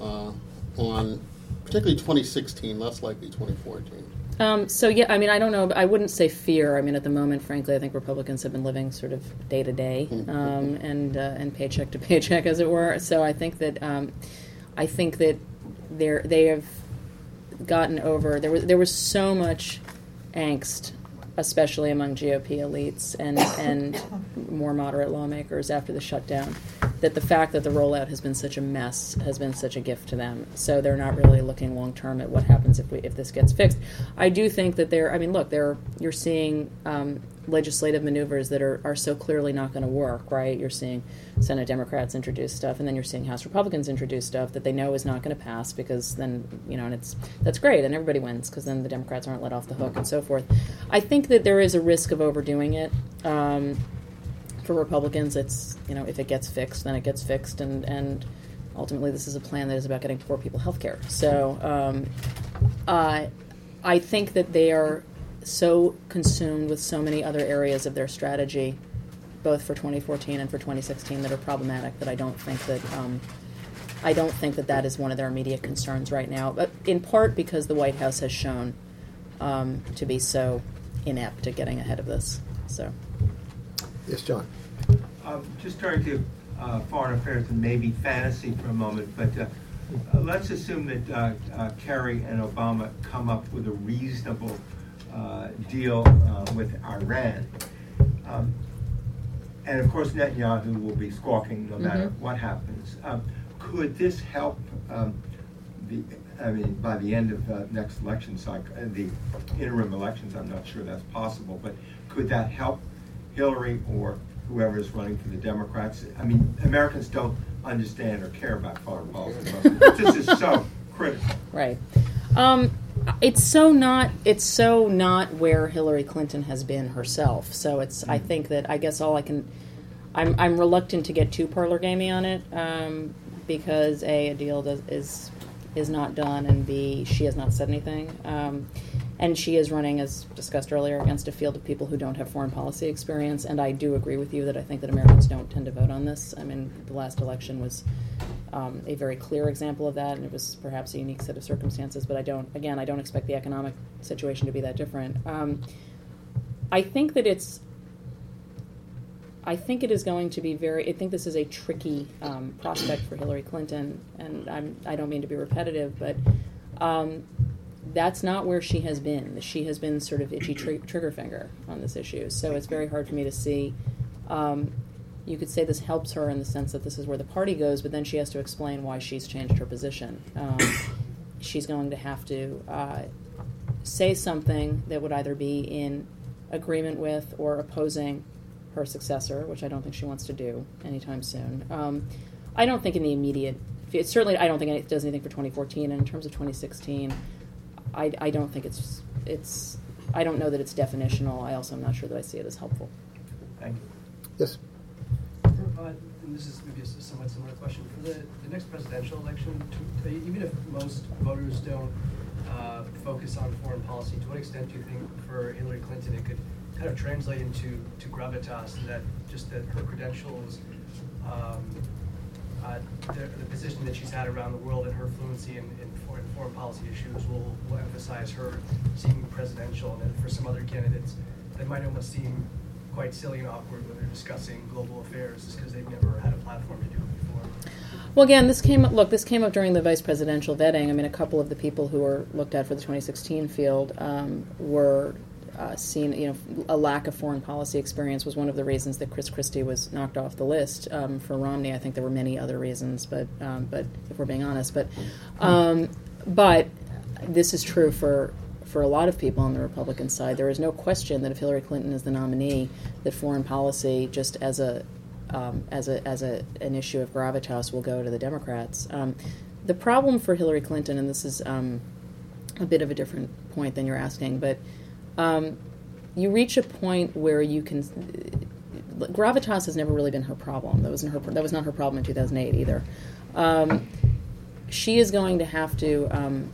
uh, on particularly 2016, less likely 2014? Um, so yeah, I mean, I don't know. I wouldn't say fear. I mean, at the moment, frankly, I think Republicans have been living sort of day to day um, and uh, and paycheck to paycheck, as it were. So I think that um, I think that they're they have gotten over. There was there was so much angst, especially among GOP elites and and more moderate lawmakers after the shutdown, that the fact that the rollout has been such a mess has been such a gift to them. So they're not really looking long term at what happens if we if this gets fixed. I do think that there. I mean, look, there you're seeing. Um, legislative maneuvers that are, are so clearly not going to work, right? You're seeing Senate Democrats introduce stuff, and then you're seeing House Republicans introduce stuff that they know is not going to pass because then, you know, and it's that's great, and everybody wins because then the Democrats aren't let off the hook and so forth. I think that there is a risk of overdoing it. Um, for Republicans, it's you know if it gets fixed, then it gets fixed, and and ultimately this is a plan that is about getting poor people health care. So um, uh, I think that they are so consumed with so many other areas of their strategy, both for 2014 and for 2016, that are problematic. That I don't think that um, I don't think that that is one of their immediate concerns right now. But in part because the White House has shown um, to be so inept at getting ahead of this. So. Yes, John. Um, just turning to uh, foreign affairs and maybe fantasy for a moment, but uh, uh, let's assume that uh, uh, Kerry and Obama come up with a reasonable uh, deal uh, with Iran. Um, and of course, Netanyahu will be squawking no matter Mhm. what happens. Um, could this help um, the, I mean, by the end of uh, next election cycle, uh, the interim elections, I'm not sure that's possible, but could that help Hillary or whoever is running for the Democrats? I mean, Americans don't understand or care about foreign policy. This is so critical. Right. Um, it's so not it's so not where Hillary Clinton has been herself. So it's I think that I guess all I can I'm I'm reluctant to get too parlor gamey on it um, because a a deal does, is is not done and b she has not said anything. Um, and she is running, as discussed earlier, against a field of people who don't have foreign policy experience. And I do agree with you that I think that Americans don't tend to vote on this. I mean, the last election was um, a very clear example of that, and it was perhaps a unique set of circumstances. But I don't, again, I don't expect the economic situation to be that different. Um, I think that it's. I think it is going to be very. I think this is a tricky um, prospect for Hillary Clinton, and I'm, I don't mean to be repetitive, but um, that's not where she has been. She has been sort of itchy tr- trigger finger on this issue. So it's very hard for me to see. Um, you could say this helps her in the sense that this is where the party goes, but then she has to explain why she's changed her position. Um, she's going to have to uh, say something that would either be in agreement with or opposing her successor, which I don't think she wants to do anytime soon. Um, I don't think in the immediate. Certainly, I don't think it does anything for 2014. And in terms of 2016, I, I don't think it's it's I don't know that it's definitional. I also am not sure that I see it as helpful. Thank you. Yes. Uh, and this is maybe a somewhat similar question. For the, the next presidential election, to, to, even if most voters don't uh, focus on foreign policy, to what extent do you think for Hillary Clinton it could kind of translate into to gravitas and that just that her credentials, um, uh, the, the, position that she's had around the world and her fluency in, in foreign, policy issues will, will emphasize her seeming presidential. And then for some other candidates, that might almost seem quite silly and awkward when they're discussing global affairs just because they've never had a platform to do it before. Well, again, this came up. Look, this came up during the vice presidential vetting. I mean, a couple of the people who were looked at for the 2016 field um, were uh, seen, you know, a lack of foreign policy experience was one of the reasons that Chris Christie was knocked off the list. Um, for Romney, I think there were many other reasons, but um, but if we're being honest, but um, but this is true for for a lot of people on the Republican side. There is no question that if Hillary Clinton is the nominee, that foreign policy, just as a um, as a as a an issue of gravitas, will go to the Democrats. Um, the problem for Hillary Clinton, and this is um, a bit of a different point than you're asking, but um, you reach a point where you can. Gravitas has never really been her problem. That was her. That was not her problem in 2008 either. She is going to have to. Um,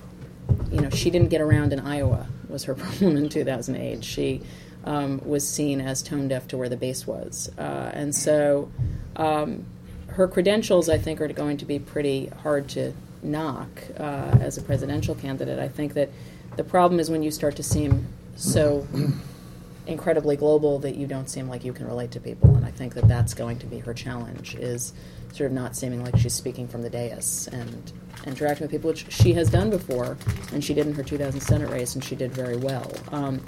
you know, she didn't get around in Iowa. Was her problem in 2008? She um, was seen as tone deaf to where the base was, uh, and so um, her credentials, I think, are going to be pretty hard to knock uh, as a presidential candidate. I think that the problem is when you start to seem so incredibly global that you don't seem like you can relate to people. And I think that that's going to be her challenge is sort of not seeming like she's speaking from the dais and interacting with people, which she has done before, and she did in her 2000 Senate race, and she did very well. Um,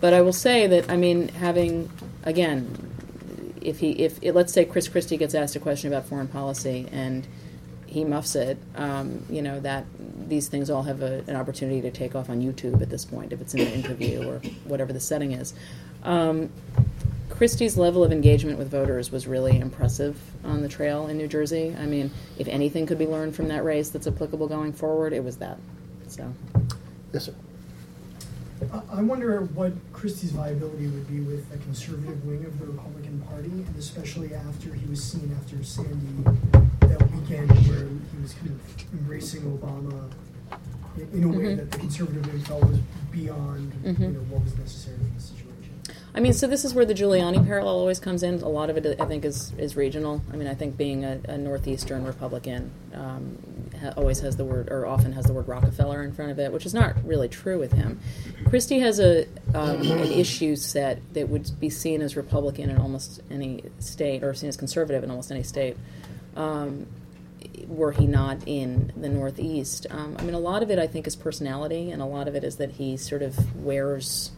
but I will say that I mean, having again, if he if it, let's say Chris Christie gets asked a question about foreign policy and he muffs it, um, you know that these things all have a, an opportunity to take off on YouTube at this point if it's in an interview or whatever the setting is. Um, Christie's level of engagement with voters was really impressive on the trail in New Jersey. I mean, if anything could be learned from that race that's applicable going forward, it was that. So, yes, sir. I wonder what Christie's viability would be with the conservative wing of the Republican Party, and especially after he was seen after Sandy that weekend where he was kind of embracing Obama in a way mm-hmm. that the conservative wing felt was beyond mm-hmm. you know, what was necessary for the situation. I mean, so this is where the Giuliani parallel always comes in. A lot of it, I think, is, is regional. I mean, I think being a, a northeastern Republican um, ha- always has the word, or often has the word Rockefeller in front of it, which is not really true with him. Christie has a um, an issue set that would be seen as Republican in almost any state, or seen as conservative in almost any state. Um, were he not in the Northeast? Um, I mean, a lot of it, I think, is personality, and a lot of it is that he sort of wears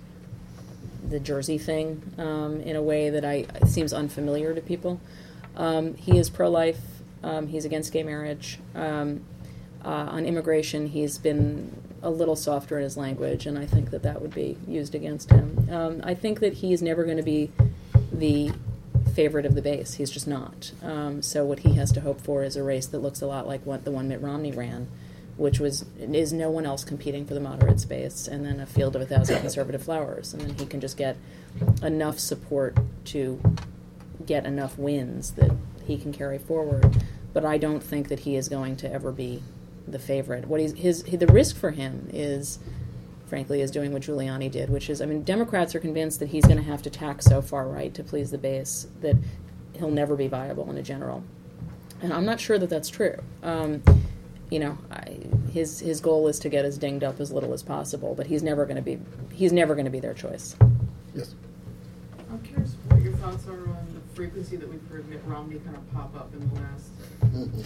the Jersey thing um, in a way that I seems unfamiliar to people. Um, he is pro-life. Um, he's against gay marriage. Um, uh, on immigration, he's been a little softer in his language, and I think that that would be used against him. Um, I think that he is never going to be the favorite of the base. He's just not. Um, so what he has to hope for is a race that looks a lot like what the one Mitt Romney ran, which was is no one else competing for the moderate space, and then a field of a thousand conservative flowers, and then he can just get enough support to get enough wins that he can carry forward. But I don't think that he is going to ever be the favorite. What he's his the risk for him is, frankly, is doing what Giuliani did, which is I mean Democrats are convinced that he's going to have to tack so far right to please the base that he'll never be viable in a general, and I'm not sure that that's true. Um, you know, I, his his goal is to get as dinged up as little as possible, but he's never going to be he's never going to be their choice. Yes. I'm curious what your thoughts are on the frequency that we've heard Mitt Romney kind of pop up in the last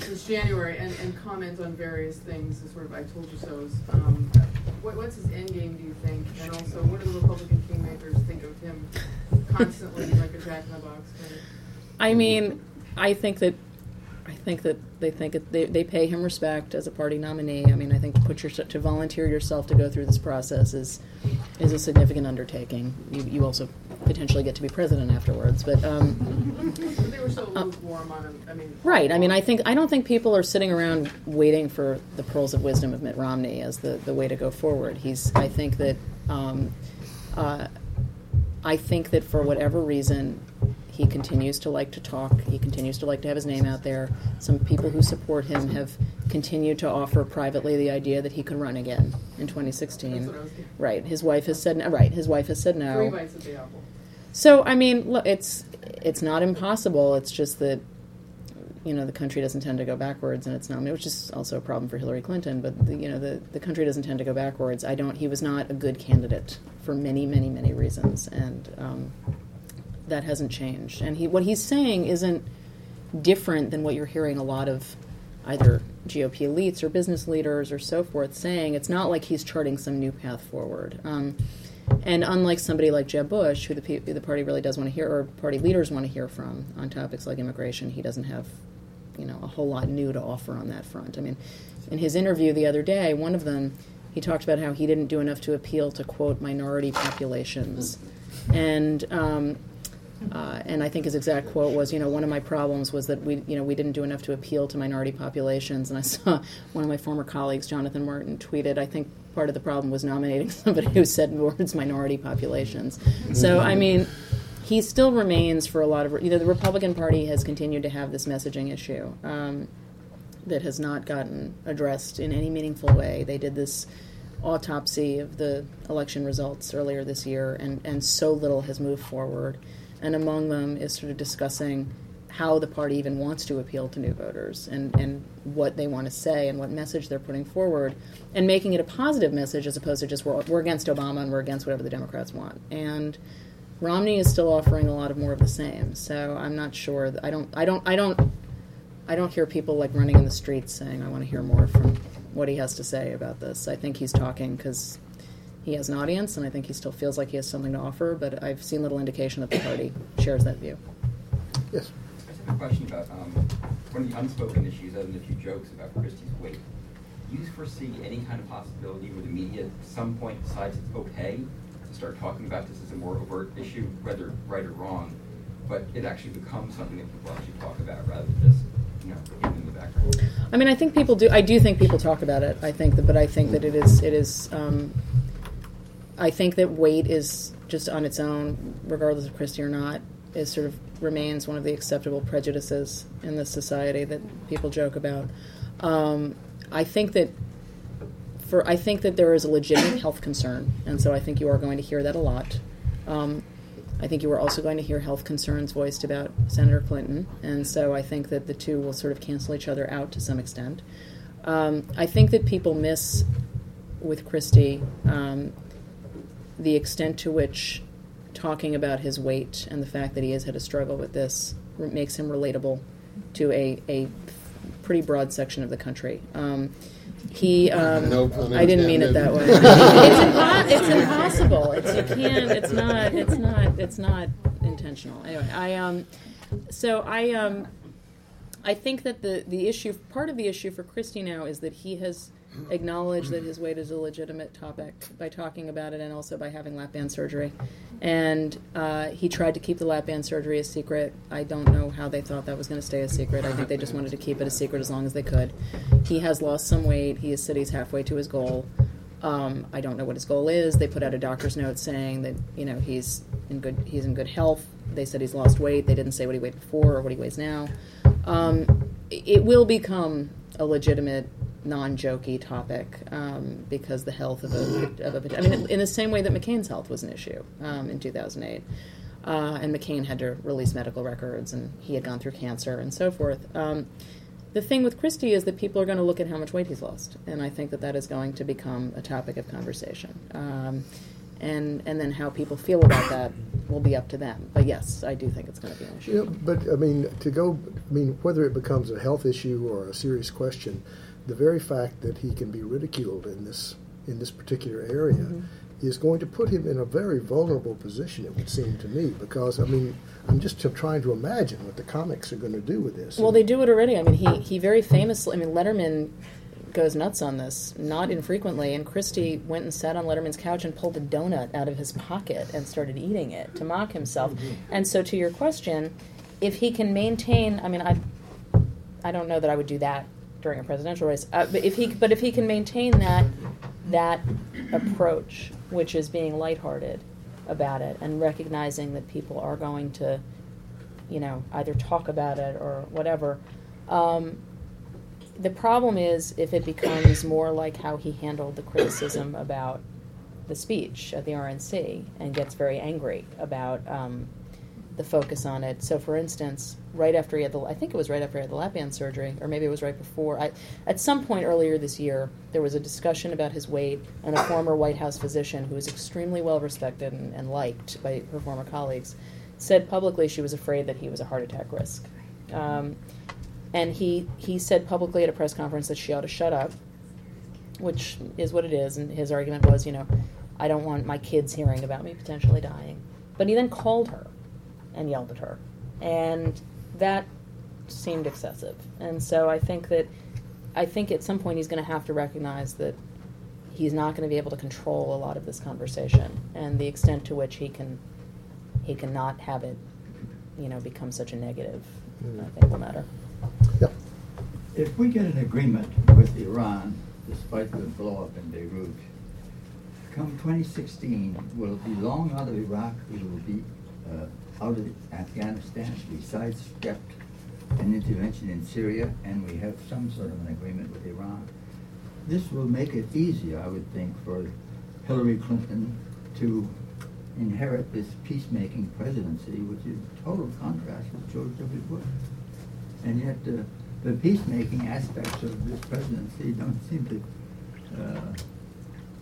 since January and, and comment on various things, sort of I told you so's. Um, what, what's his end game, do you think? And also, what do the Republican kingmakers think of him constantly like a jack in the box? Kind of? I mean, I think that I think that they think it, they they pay him respect as a party nominee. I mean, I think to put your to volunteer yourself to go through this process is is a significant undertaking. You, you also potentially get to be president afterwards, but. Um, But they were so lukewarm on him. I mean, Right. I mean, I think I don't think people are sitting around waiting for the pearls of wisdom of Mitt Romney as the, the way to go forward. He's. I think that. Um, uh, I think that for whatever reason, he continues to like to talk. He continues to like to have his name out there. Some people who support him have continued to offer privately the idea that he could run again in 2016. That's what I was getting- Right. His wife has said no. Right. His wife has said no. Three bites at the apple. So I mean, look, it's it's not impossible. It's just that you know the country doesn't tend to go backwards, and it's not, which is also a problem for Hillary Clinton. But the, you know the the country doesn't tend to go backwards. I don't. He was not a good candidate for many, many, many reasons, and um, that hasn't changed. And he what he's saying isn't different than what you're hearing a lot of either GOP elites or business leaders or so forth saying. It's not like he's charting some new path forward. Um, and unlike somebody like Jeb Bush, who the, the party really does want to hear, or party leaders want to hear from on topics like immigration, he doesn't have, you know, a whole lot new to offer on that front. I mean, in his interview the other day, one of them, he talked about how he didn't do enough to appeal to quote minority populations, and um, uh, and I think his exact quote was, you know, one of my problems was that we, you know, we didn't do enough to appeal to minority populations. And I saw one of my former colleagues, Jonathan Martin, tweeted, I think part of the problem was nominating somebody who said words minority populations. So, I mean, he still remains for a lot of, you know, the Republican Party has continued to have this messaging issue um, that has not gotten addressed in any meaningful way. They did this autopsy of the election results earlier this year, and, and so little has moved forward. And among them is sort of discussing how the party even wants to appeal to new voters and, and what they want to say and what message they're putting forward and making it a positive message as opposed to just we're, we're against Obama and we're against whatever the Democrats want. And Romney is still offering a lot of more of the same. So I'm not sure. I don't. I don't. I don't. I don't hear people like running in the streets saying, "I want to hear more from what he has to say about this." I think he's talking because he has an audience, and I think he still feels like he has something to offer. But I've seen little indication that the party shares that view. Yes. I just have a question about um, one of the unspoken issues, other than a few jokes about Christie's weight. Do you foresee any kind of possibility where the media at some point decides it's okay to start talking about this as a more overt issue, whether right or wrong, but it actually becomes something that people actually talk about rather than just, you know, in the background? I mean, I think people do. I do think people talk about it. I think that, but I think that it is. It is. Um, I think that weight is just on its own, regardless of Christie or not, is sort of remains one of the acceptable prejudices in this society that people joke about. Um, I think that for I think that there is a legitimate health concern, and so I think you are going to hear that a lot. Um, I think you are also going to hear health concerns voiced about Senator Clinton, and so I think that the two will sort of cancel each other out to some extent. Um, I think that people miss with Christie um, the extent to which talking about his weight and the fact that he has had a struggle with this makes him relatable to a, a pretty broad section of the country. Um, he, um, I didn't mean it that way. it's, impo- it's impossible. It's you can't. It's not. It's not. It's not intentional. Anyway, I um, so I um, I think that the the issue part of the issue for Christie now is that he has acknowledge that his weight is a legitimate topic by talking about it and also by having lap band surgery. And uh, he tried to keep the lap band surgery a secret. I don't know how they thought that was going to stay a secret. I think they just wanted to keep it a secret as long as they could. He has lost some weight. He has said he's halfway to his goal. Um, I don't know what his goal is. They put out a doctor's note saying that you know he's in good he's in good health. They said he's lost weight. They didn't say what he weighed before or what he weighs now. Um, it will become a legitimate non-jokey topic um, because the health of a, of a I mean in the same way that McCain's health was an issue um, in 2008 uh, and McCain had to release medical records and he had gone through cancer and so forth. Um, the thing with Christie is that people are going to look at how much weight he's lost and I think that that is going to become a topic of conversation. Um, and and then how people feel about that will be up to them. But yes I do think it's going to be an issue. Know, but I mean, to go, I mean, whether it becomes a health issue or a serious question, the very fact that he can be ridiculed in this in this particular area Mhm. is going to put him in a very vulnerable position. It would seem to me, because I mean, I'm just trying to imagine what the comics are going to do with this. Well, they do it already. I mean, he, he very famously, I mean, Letterman goes nuts on this, not infrequently. And Christie went and sat on Letterman's couch and pulled a donut out of his pocket and started eating it to mock himself. And so, to your question, if he can maintain, I mean, I, I don't know that I would do that during a presidential race, uh, but if he, but if he can maintain that, that approach, which is being lighthearted about it and recognizing that people are going to, you know, either talk about it or whatever. Um, the problem is if it becomes more like how he handled the criticism about the speech at the RNC and gets very angry about um, the focus on it. So, for instance, right after he had the, I think it was right after he had the lap band surgery, or maybe it was right before. I, at some point earlier this year, there was a discussion about his weight, and a former White House physician who was extremely well respected and, and liked by her former colleagues said publicly she was afraid that he was a heart attack risk. Um, and he, he said publicly at a press conference that she ought to shut up, which is what it is. And his argument was, you know, I don't want my kids hearing about me potentially dying. But he then called her and yelled at her. And that seemed excessive. And so I think that I think at some point he's going to have to recognize that he's not going to be able to control a lot of this conversation and the extent to which he can he cannot have it, you know, become such a negative. I think will matter. If we get an agreement with Iran, despite the blow up in Beirut, come 2016, we'll be long out of Iraq, we will be uh, out of Afghanistan, we sidestepped an intervention in Syria, and we have some sort of an agreement with Iran. This will make it easier, I would think, for Hillary Clinton to inherit this peacemaking presidency, which is total contrast with George W. Bush. And yet, uh, the peacemaking aspects of this presidency don't seem to uh,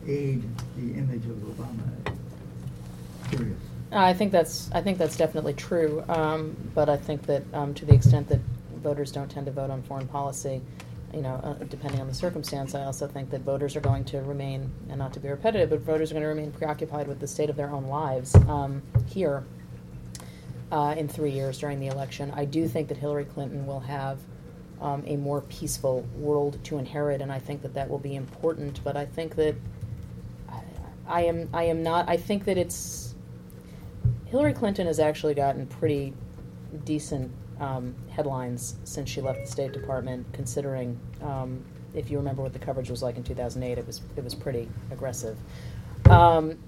aid the image of Obama. Curious. I think that's I think that's definitely true. Um, but I think that um, to the extent that voters don't tend to vote on foreign policy, you know, uh, depending on the circumstance, I also think that voters are going to remain, and not to be repetitive, but voters are going to remain preoccupied with the state of their own lives um, here uh, in three years during the election. I do think that Hillary Clinton will have um, a more peaceful world to inherit, and I think that that will be important. But I think that I, I am I am not. I think that it's Hillary Clinton has actually gotten pretty decent um, headlines since she left the State Department. Considering, um, if you remember what the coverage was like in 2008, it was it was pretty aggressive. Um,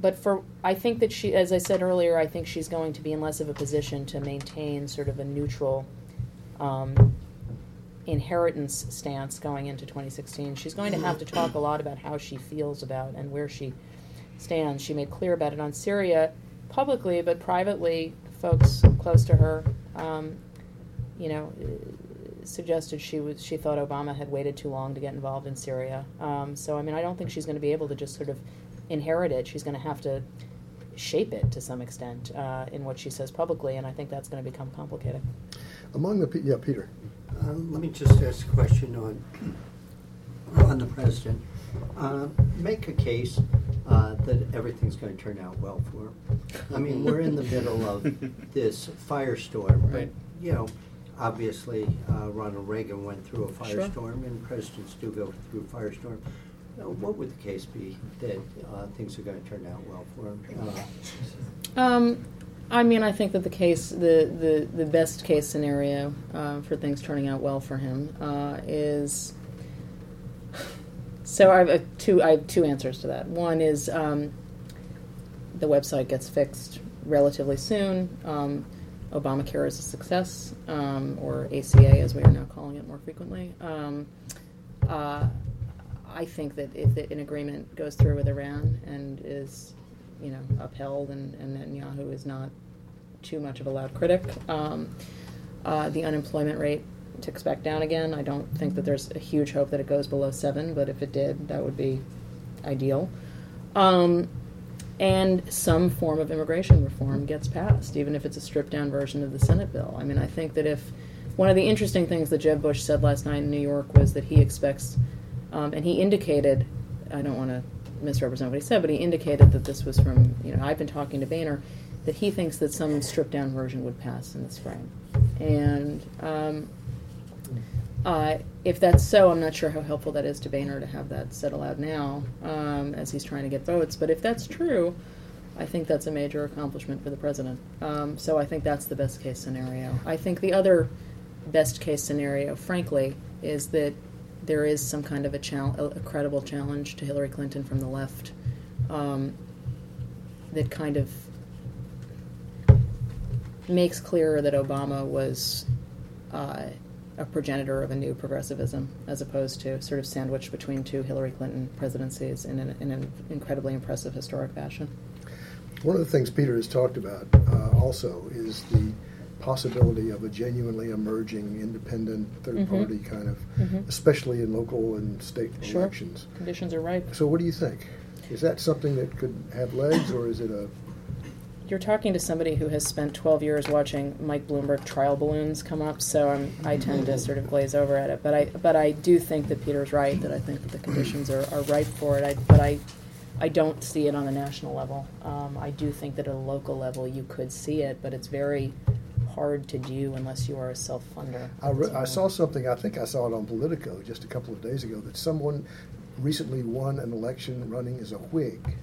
but for I think that she, as I said earlier, I think she's going to be in less of a position to maintain sort of a neutral um, inheritance stance going into 2016. She's going to have to talk a lot about how she feels about and where she stands. She made clear about it on Syria publicly, but privately, folks close to her, um, you know, uh, suggested she was she thought Obama had waited too long to get involved in Syria. Um, so I mean, I don't think she's going to be able to just sort of inherit it. She's going to have to shape it to some extent uh, in what she says publicly, and I think that's going to become complicated. Among the, pe- yeah, Peter. Um, let me just ask a question on on the president. Uh, make a case uh, that everything's going to turn out well for him. I mean, we're in the middle of this firestorm, but Right. you know, obviously, uh, Ronald Reagan went through a Sure. firestorm, and presidents do go through a firestorm. Uh, What would the case be that uh, things are going to turn out well for him? Uh, Um, I mean, I think that the case, the, the, the best case scenario uh, for things turning out well for him uh, is. So I have two. I have two answers to that. One is um, the website gets fixed relatively soon. Um, Obamacare is a success, um, or ACA as we are now calling it more frequently. Um, uh, I think that if an agreement goes through with Iran and is, you know, upheld, and, and Netanyahu is not too much of a loud critic, um, uh, the unemployment rate ticks back down again. I don't think that there's a huge hope that it goes below seven, but if it did, that would be ideal. Um, and some form of immigration reform gets passed, even if it's a stripped down version of the Senate bill. I mean, I think that if one of the interesting things that Jeb Bush said last night in New York was that he expects, um, and he indicated, I don't want to misrepresent what he said, but he indicated that this was from, you know, I've been talking to Boehner, that he thinks that some stripped down version would pass in the spring. And um, uh, if that's so, I'm not sure how helpful that is to Boehner to have that said aloud now um, as he's trying to get votes. But if that's true, I think that's a major accomplishment for the president. Um, so I think that's the best case scenario. I think the other best case scenario, frankly, is that there is some kind of a, chal- a credible challenge to Hillary Clinton from the left um, that kind of makes clear that Obama was uh, a progenitor of a new progressivism, as opposed to sort of sandwiched between two Hillary Clinton presidencies in an, in an incredibly impressive historic fashion. One of the things Peter has talked about uh, also is the possibility of a genuinely emerging independent third Mhm. party kind of, Mhm. especially in local and state Sure. elections. Conditions are ripe. So, what do you think? Is that something that could have legs, or is it a You're talking to somebody who has spent 12 years watching Mike Bloomberg trial balloons come up, so I'm, I tend to sort of glaze over at it. But I, but I do think that Peter's right that I think that the conditions are, are ripe for it. I, but I, I don't see it on the national level. Um, I do think that at a local level you could see it, but it's very hard to do unless you are a self-funder. I, re- I saw something, I think I saw it on Politico just a couple of days ago, that someone recently won an election running as a Whig.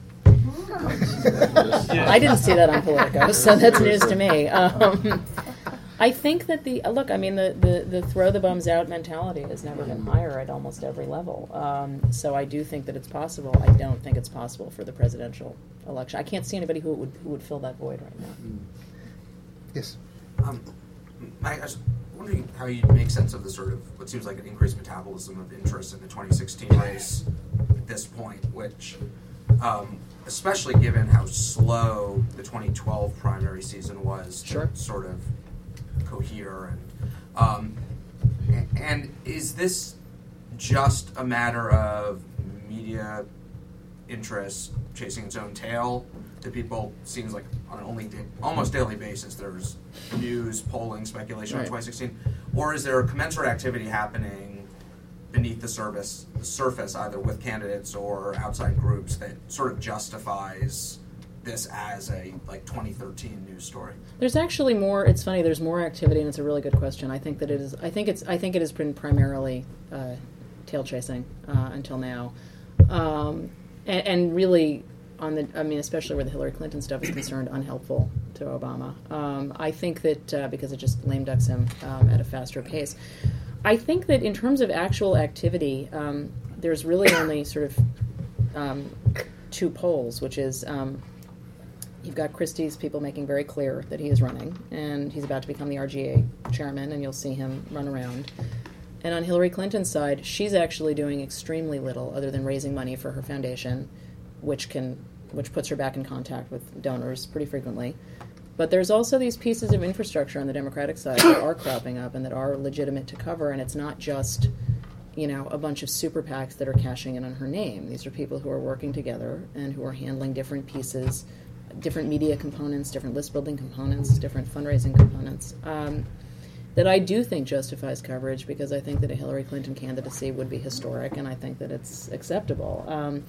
I didn't see that on Politico, so that's news to me. Um, I think that the look, I mean, the, the, the throw the bums out mentality has never been higher at almost every level. Um, so I do think that it's possible. I don't think it's possible for the presidential election. I can't see anybody who would who would fill that void right now. Yes. Um, I, I was wondering how you make sense of the sort of what seems like an increased metabolism of interest in the 2016 race at this point, which, um, especially given how slow the 2012 primary season was to Sure. sort of cohere and um, and is this just a matter of media interest chasing its own tail? That people seems like on an only almost daily basis there's news polling speculation on 2016 or is there a commensurate activity happening beneath the surface the surface either with candidates or outside groups that sort of justifies this as a like 2013 news story There's actually more. It's funny. There's more activity, and it's a really good question. I think that it is. I think it's. I think it has been primarily uh, tail chasing uh, until now, um, and, and really on the. I mean, especially where the Hillary Clinton stuff is concerned, unhelpful to Obama. Um, I think that uh, because it just lame ducks him um, at a faster pace. I think that in terms of actual activity, um, there's really only sort of um, two poles, which is um, you've got Christie's people making very clear that he is running, and he's about to become the RGA chairman, and you'll see him run around. And on Hillary Clinton's side, she's actually doing extremely little other than raising money for her foundation, which can which puts her back in contact with donors pretty frequently. But there's also these pieces of infrastructure on the Democratic side that are cropping up and that are legitimate to cover, and it's not just you know, a bunch of super PACs that are cashing in on her name. These are people who are working together and who are handling different pieces, different media components, different list building components, different fundraising components. Um, that I do think justifies coverage because I think that a Hillary Clinton candidacy would be historic and I think that it's acceptable. Um,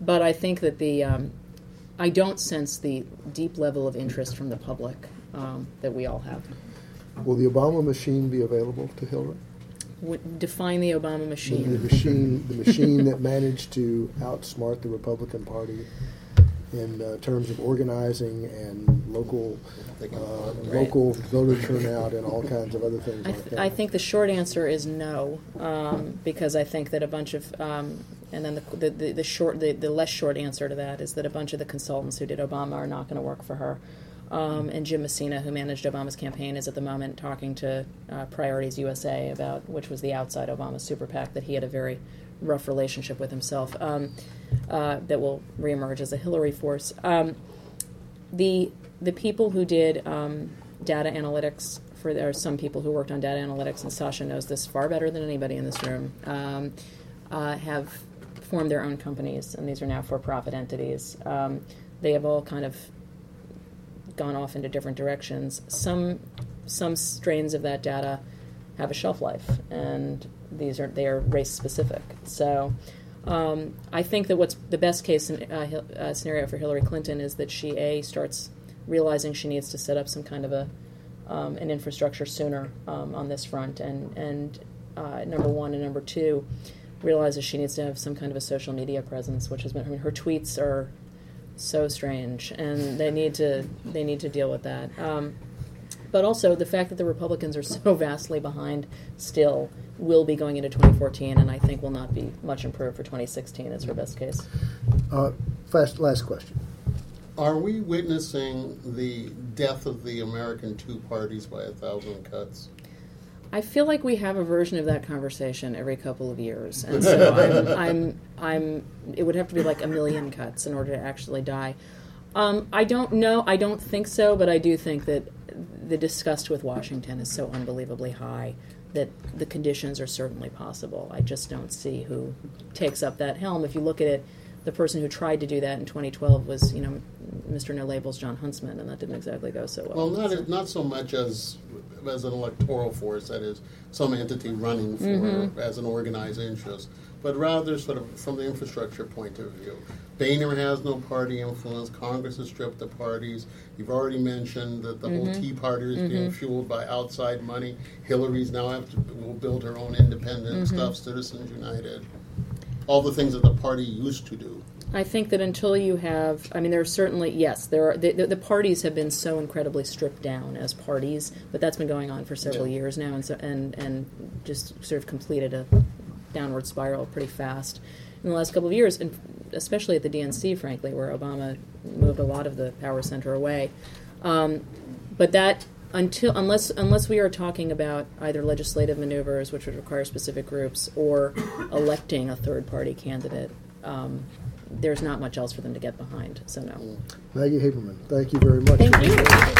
but I think that the um, I don't sense the deep level of interest from the public um, that we all have. Will the Obama machine be available to Hillary? Would define the Obama machine. The machine. machine, the machine that managed to outsmart the Republican Party in uh, terms of organizing and local, uh, local voter turnout and all kinds of other things I, like th- that. I think the short answer is no, um, because I think that a bunch of, um, and then the, the, the, the short, the, the less short answer to that is that a bunch of the consultants who did Obama are not going to work for her. Um, and Jim Messina, who managed Obama's campaign, is at the moment talking to uh, Priorities USA about which was the outside Obama super PAC that he had a very rough relationship with himself. Um, uh, that will reemerge as a Hillary force. Um, the the people who did um, data analytics for there are some people who worked on data analytics, and Sasha knows this far better than anybody in this room. Um, uh, have formed their own companies, and these are now for-profit entities. Um, they have all kind of gone off into different directions. Some some strains of that data have a shelf life, and these are they are race specific. So. Um, I think that what's the best case uh, uh, scenario for Hillary Clinton is that she a starts realizing she needs to set up some kind of a um, an infrastructure sooner um, on this front, and and uh, number one and number two realizes she needs to have some kind of a social media presence, which has been I mean, her tweets are so strange, and they need to they need to deal with that. Um, but also the fact that the Republicans are so vastly behind still will be going into 2014, and I think will not be much improved for 2016 as her best case. Uh, fast, last question. Are we witnessing the death of the American two parties by a thousand cuts? I feel like we have a version of that conversation every couple of years, and so I'm, I'm, I'm. It would have to be like a million cuts in order to actually die. Um, I don't know. I don't think so, but I do think that the disgust with Washington is so unbelievably high that the conditions are certainly possible. I just don't see who takes up that helm. If you look at it, the person who tried to do that in 2012 was, you know, Mr. No Labels Jon Huntsman, and that didn't exactly go so well. Well, not not so much as as an electoral force, that is, some entity running for Mhm. as an organized interest, but rather sort of from the infrastructure point of view. Boehner has no party influence. Congress has stripped the parties. You've already mentioned that the whole Mhm. Tea Party is being Mhm. fueled by outside money. Hillary's now have to, will build her own independent Mhm. stuff. Citizens United, all the things that the party used to do. I think that until you have, I mean, there are certainly yes, there are the, the, the parties have been so incredibly stripped down as parties, but that's been going on for several Yeah. years now, and so and and just sort of completed a downward spiral pretty fast in the last couple of years, and especially at the DNC, frankly, where Obama moved a lot of the power center away. Um, but that until unless unless we are talking about either legislative maneuvers, which would require specific groups, or electing a third party candidate. Um, there's not much else for them to get behind, so no. Maggie Haberman, thank you very much. Thank for being you. here.